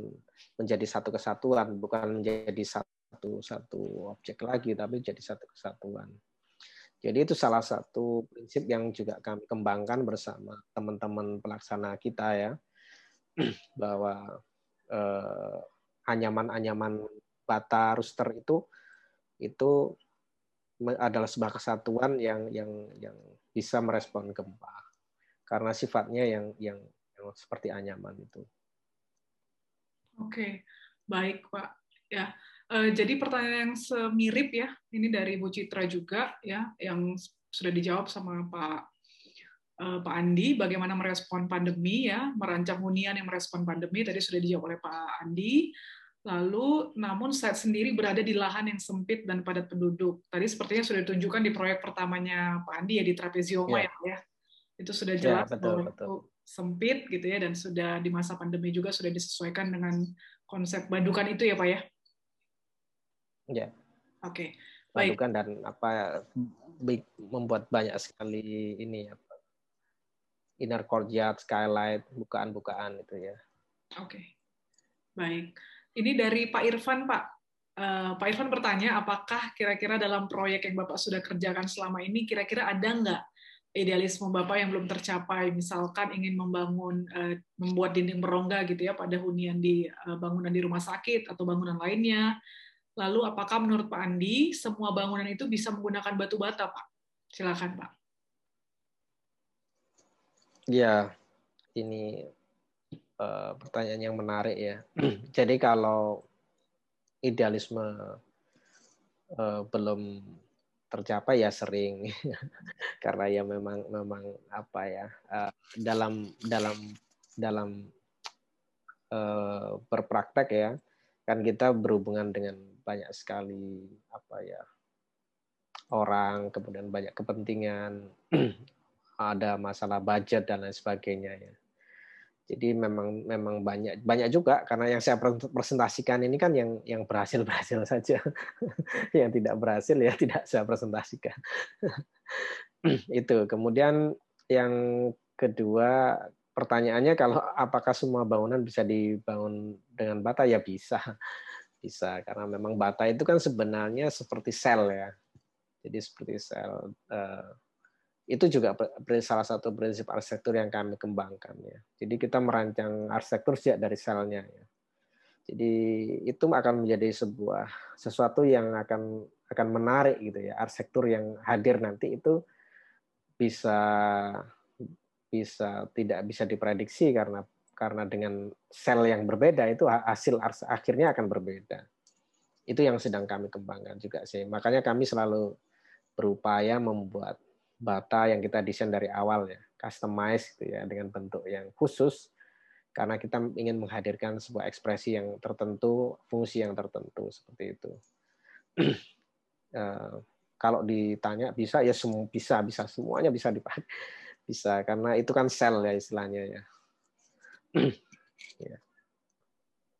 menjadi satu kesatuan, bukan menjadi satu satu objek lagi, tapi jadi satu kesatuan. Jadi itu salah satu prinsip yang juga kami kembangkan bersama teman-teman pelaksana kita ya, [clears throat] bahwa eh, anyaman-anyaman bata rooster itu itu adalah sebuah kesatuan yang yang yang bisa merespon gempa karena sifatnya yang yang, yang seperti anyaman itu.
Oke, baik Pak. Ya, e, jadi pertanyaan yang semirip ya, ini dari Bu Citra juga ya, yang sudah dijawab sama Pak e, Pak Andi, bagaimana merespon pandemi ya, merancang hunian yang merespon pandemi tadi sudah dijawab oleh Pak Andi. Lalu, namun saya sendiri berada di lahan yang sempit dan padat penduduk. Tadi sepertinya sudah ditunjukkan di proyek pertamanya Pak Andi ya di Trapezioma ya, ya itu sudah ya, jelas ya, betul, betul. sempit gitu ya dan sudah di masa pandemi juga sudah disesuaikan dengan konsep badukan itu ya pak ya
ya
oke okay.
baik badukan dan apa membuat banyak sekali ini ya inner courtyard skylight bukaan-bukaan itu ya
oke okay. baik ini dari Pak Irfan Pak Uh, Pak Irfan bertanya, apakah kira-kira dalam proyek yang Bapak sudah kerjakan selama ini, kira-kira ada nggak idealisme Bapak yang belum tercapai, misalkan ingin membangun, uh, membuat dinding berongga gitu ya pada hunian di uh, bangunan di rumah sakit atau bangunan lainnya. Lalu apakah menurut Pak Andi semua bangunan itu bisa menggunakan batu bata, Pak? Silakan, Pak.
Ya, ini uh, pertanyaan yang menarik ya. [clears throat] Jadi kalau idealisme uh, belum tercapai ya sering. [laughs] Karena ya memang memang apa ya uh, dalam dalam dalam uh, berpraktek ya kan kita berhubungan dengan banyak sekali apa ya orang kemudian banyak kepentingan [clears throat] ada masalah budget dan lain sebagainya ya jadi memang memang banyak banyak juga karena yang saya presentasikan ini kan yang yang berhasil berhasil [laughs] saja, yang tidak berhasil ya tidak saya presentasikan. [clears throat] Itu. Kemudian yang kedua pertanyaannya kalau apakah semua bangunan bisa dibangun dengan bata ya bisa, bisa karena memang bata itu kan sebenarnya seperti sel ya. Jadi seperti sel. Eh, itu juga salah satu prinsip arsitektur yang kami kembangkan ya. Jadi kita merancang arsitektur sejak dari selnya ya. Jadi itu akan menjadi sebuah sesuatu yang akan akan menarik gitu ya. Arsitektur yang hadir nanti itu bisa bisa tidak bisa diprediksi karena karena dengan sel yang berbeda itu hasil akhirnya akan berbeda. Itu yang sedang kami kembangkan juga sih. Makanya kami selalu berupaya membuat bata yang kita desain dari awal ya, customize gitu ya dengan bentuk yang khusus karena kita ingin menghadirkan sebuah ekspresi yang tertentu, fungsi yang tertentu seperti itu. [clears throat] Eh, kalau ditanya bisa ya semua bisa bisa semuanya bisa dipakai [laughs] bisa karena itu kan sel ya istilahnya ya. [clears throat]
ya.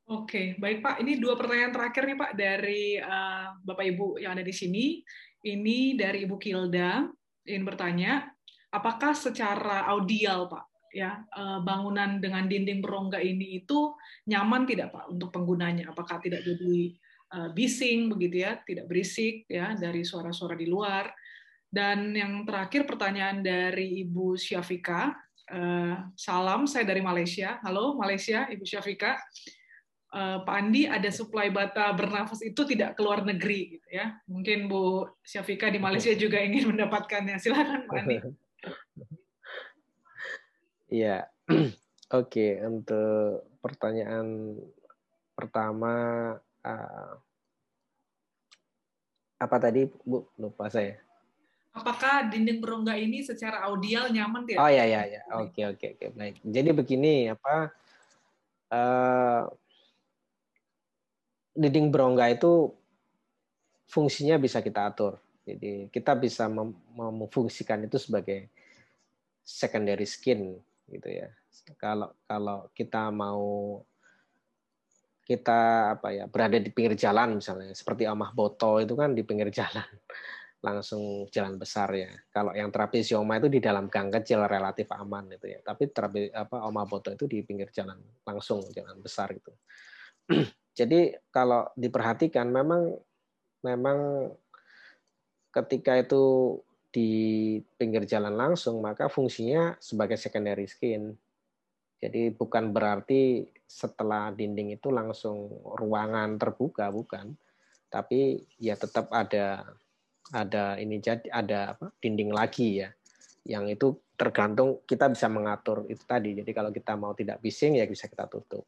Oke, baik Pak. Ini dua pertanyaan terakhir nih Pak dari uh, Bapak Ibu yang ada di sini. Ini dari Ibu Kilda ingin bertanya, apakah secara audial Pak ya eh, bangunan dengan dinding berongga ini itu nyaman tidak Pak untuk penggunanya? Apakah tidak jadi eh, bising begitu ya, tidak berisik ya dari suara-suara di luar? Dan yang terakhir pertanyaan dari Ibu Syafika. Eh, salam, saya dari Malaysia. Halo Malaysia, Ibu Syafika. Pak Andi ada suplai bata bernafas itu tidak keluar negeri gitu ya. Mungkin Bu Syafika di Malaysia juga ingin [laughs] mendapatkannya. Silakan Pak Andi. [laughs]
Iya, [clears throat] oke. Untuk pertanyaan pertama, uh, apa tadi, Bu? Lupa saya.
Apakah dinding berongga ini secara audial nyaman tidak?
Oh ya ya ya. Oke oke oke baik. Jadi begini apa? Uh, dinding berongga itu fungsinya bisa kita atur. Jadi kita bisa memfungsikan itu sebagai secondary skin gitu ya. Kalau kalau kita mau kita apa ya berada di pinggir jalan misalnya seperti Amah Boto itu kan di pinggir jalan [laughs] langsung jalan besar ya. Kalau yang terapi Sioma itu di dalam gang kecil relatif aman itu ya. Tapi terapi apa Amah Boto itu di pinggir jalan langsung jalan besar gitu. [clears throat] Jadi kalau diperhatikan memang memang ketika itu di pinggir jalan langsung, maka fungsinya sebagai secondary skin. Jadi bukan berarti setelah dinding itu langsung ruangan terbuka, bukan. Tapi ya tetap ada ada ini jadi ada apa dinding lagi ya yang itu tergantung kita bisa mengatur itu tadi jadi kalau kita mau tidak bising ya bisa kita tutup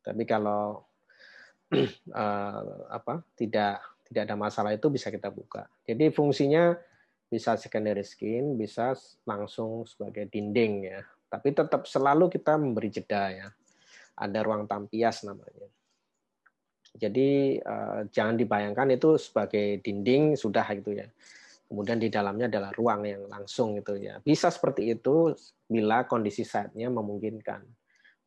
tapi kalau [clears throat] apa tidak tidak ada masalah itu bisa kita buka jadi fungsinya bisa secondary skin, bisa langsung sebagai dinding ya. Tapi tetap selalu kita memberi jeda ya. Ada ruang tampias namanya. Jadi eh, jangan dibayangkan itu sebagai dinding sudah gitu ya. Kemudian di dalamnya adalah ruang yang langsung gitu ya. Bisa seperti itu bila kondisi site-nya memungkinkan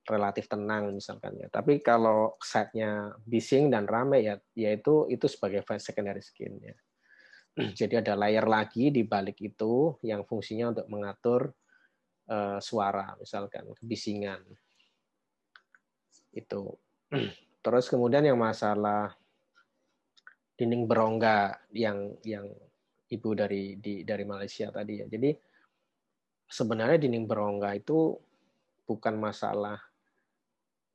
relatif tenang misalkan ya. Tapi kalau site-nya bising dan ramai ya yaitu itu sebagai secondary skin ya. [clears throat] Jadi ada layer lagi di balik itu yang fungsinya untuk mengatur uh, suara, misalkan kebisingan. Itu. [clears throat] Terus kemudian yang masalah dinding berongga yang yang ibu dari di, dari Malaysia tadi ya. Jadi sebenarnya dinding berongga itu bukan masalah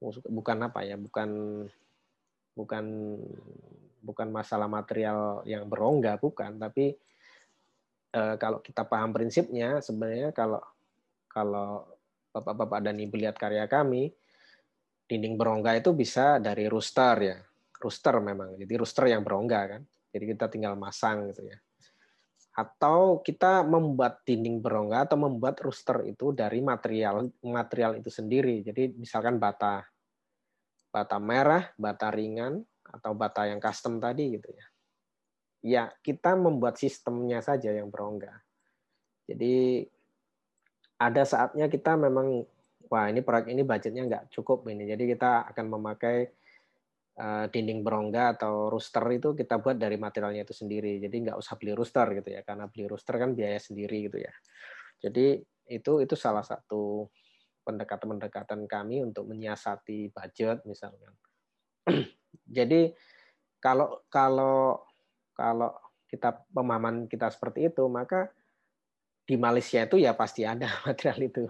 bukan apa ya, bukan bukan bukan masalah material yang berongga bukan. Tapi e, kalau kita paham prinsipnya sebenarnya kalau kalau bapak-bapak dan ibu lihat karya kami dinding berongga itu bisa dari rooster ya. Rooster memang jadi rooster yang berongga kan. Jadi kita tinggal masang gitu ya atau kita membuat dinding berongga atau membuat rooster itu dari material material itu sendiri jadi misalkan bata bata merah bata ringan atau bata yang custom tadi gitu ya. Ya, kita membuat sistemnya saja yang berongga. Jadi ada saatnya kita memang wah ini proyek ini budgetnya nggak cukup ini. Jadi kita akan memakai dinding berongga atau rooster itu kita buat dari materialnya itu sendiri. Jadi nggak usah beli rooster gitu ya, karena beli rooster kan biaya sendiri gitu ya. Jadi itu itu salah satu pendekatan-pendekatan kami untuk menyiasati budget misalnya. [clears throat] Jadi kalau kalau kalau kita pemahaman kita seperti itu, maka di Malaysia itu ya pasti ada [laughs] material itu.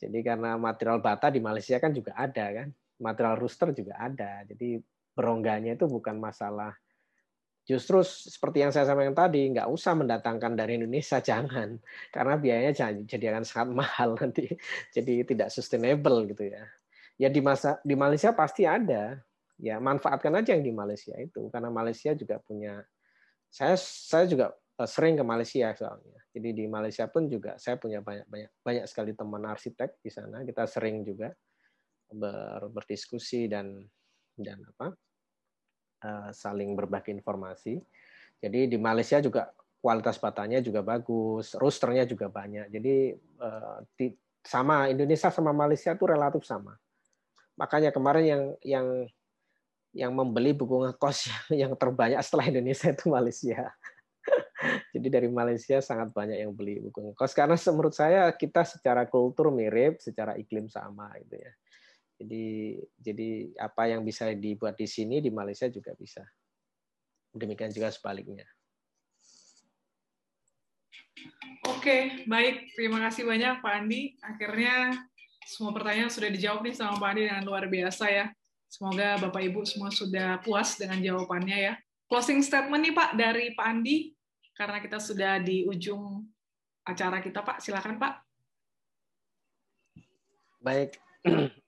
Jadi karena material bata di Malaysia kan juga ada kan, material rooster juga ada. Jadi berongganya itu bukan masalah. Justru seperti yang saya sampaikan tadi, nggak usah mendatangkan dari Indonesia, [laughs] jangan. Karena biayanya jadi akan sangat mahal nanti. [laughs] Jadi tidak sustainable gitu ya. ya di masa di Malaysia pasti ada ya manfaatkan aja yang di Malaysia itu karena Malaysia juga punya saya saya juga eh, sering ke Malaysia soalnya jadi di Malaysia pun juga saya punya banyak banyak banyak sekali teman arsitek di sana kita sering juga ber, berdiskusi dan dan apa uh, saling berbagi informasi jadi di Malaysia juga kualitas batanya juga bagus rosternya juga banyak jadi uh, di, sama Indonesia sama Malaysia itu relatif sama makanya kemarin yang yang yang membeli buku ngekos [laughs] yang terbanyak setelah Indonesia itu Malaysia. [laughs] Jadi dari Malaysia sangat banyak yang beli buku ngekos karena menurut saya kita secara kultur mirip, secara iklim sama gitu ya. Jadi jadi apa yang bisa dibuat di sini di Malaysia juga bisa. Demikian juga sebaliknya.
Oke, baik. Terima kasih banyak Pak Andi. Akhirnya semua pertanyaan sudah dijawab nih sama Pak Andi dengan luar biasa ya. Semoga Bapak Ibu semua sudah puas dengan jawabannya ya. Closing statement nih Pak dari Pak Andi, karena kita sudah di ujung acara kita Pak. Silakan Pak.
Baik. [clears throat]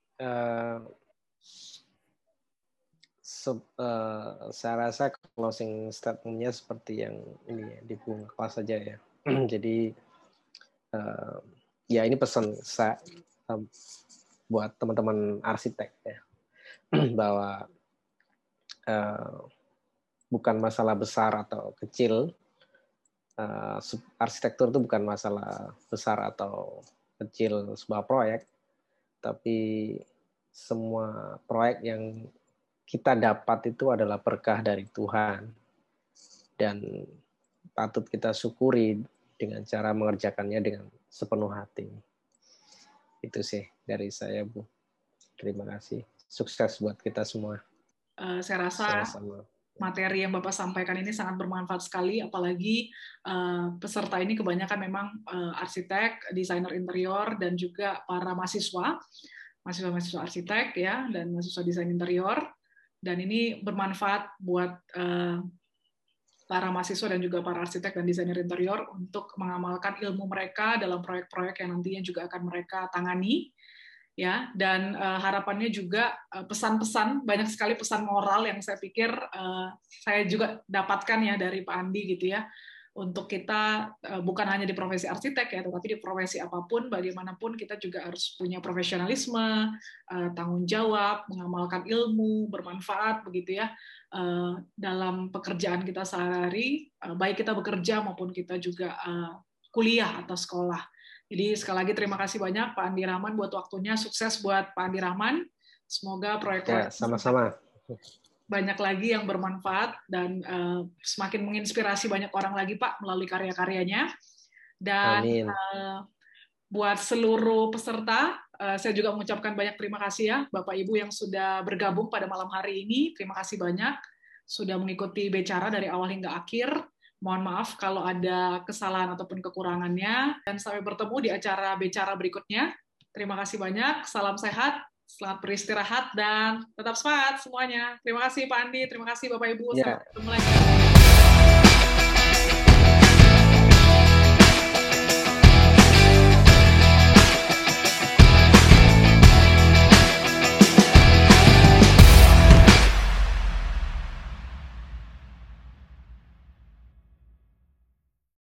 uh, saya rasa closing statementnya seperti yang ini ya, di kelas saja ya. [clears throat] Jadi uh, ya ini pesan saya uh, buat teman-teman arsitek ya [clears throat] bahwa uh, bukan masalah besar atau kecil. Uh, arsitektur itu bukan masalah besar atau kecil sebuah proyek, tapi semua proyek yang kita dapat itu adalah berkah dari Tuhan dan patut kita syukuri dengan cara mengerjakannya dengan sepenuh hati. Itu sih dari saya, Bu. Terima kasih sukses buat kita semua.
Uh, saya rasa Sama-sama. Materi yang Bapak sampaikan ini sangat bermanfaat sekali, apalagi uh, peserta ini kebanyakan memang uh, arsitek, desainer interior, dan juga para mahasiswa, mahasiswa-mahasiswa arsitek ya, dan mahasiswa desain interior. Dan ini bermanfaat buat uh, para mahasiswa dan juga para arsitek dan desainer interior untuk mengamalkan ilmu mereka dalam proyek-proyek yang nantinya juga akan mereka tangani ya. Dan uh, harapannya juga eh, pesan-pesan uh, banyak sekali pesan moral yang saya pikir uh, saya juga dapatkan ya dari Pak Andi gitu ya. Untuk kita uh, bukan hanya di profesi arsitek ya tetapi di profesi apa pun bagaimanapun kita juga harus punya profesionalisme uh, tanggung jawab mengamalkan ilmu bermanfaat begitu ya uh, dalam pekerjaan kita sehari uh, baik kita bekerja maupun kita juga uh, kuliah atau sekolah jadi sekali lagi terima kasih banyak Pak Andi Rahman buat waktunya. Sukses buat Pak Andi Rahman. Semoga proyek-proyek
ya, sama-sama
banyak lagi yang bermanfaat dan uh, semakin menginspirasi banyak orang lagi Pak melalui karya-karyanya. Dan Uh, buat seluruh peserta, uh, saya juga mengucapkan banyak terima kasih ya Bapak Ibu yang sudah bergabung pada malam hari ini. Terima kasih banyak sudah mengikuti bicara dari awal hingga akhir. Mohon maaf kalau ada kesalahan ataupun kekurangannya. Dan sampai bertemu di acara bicara berikutnya. Terima kasih banyak. Salam sehat, selamat beristirahat, dan tetap semangat semuanya. Terima kasih Pak Andi, terima kasih Bapak Ibu.
Yeah. Sampai ketemu lagi.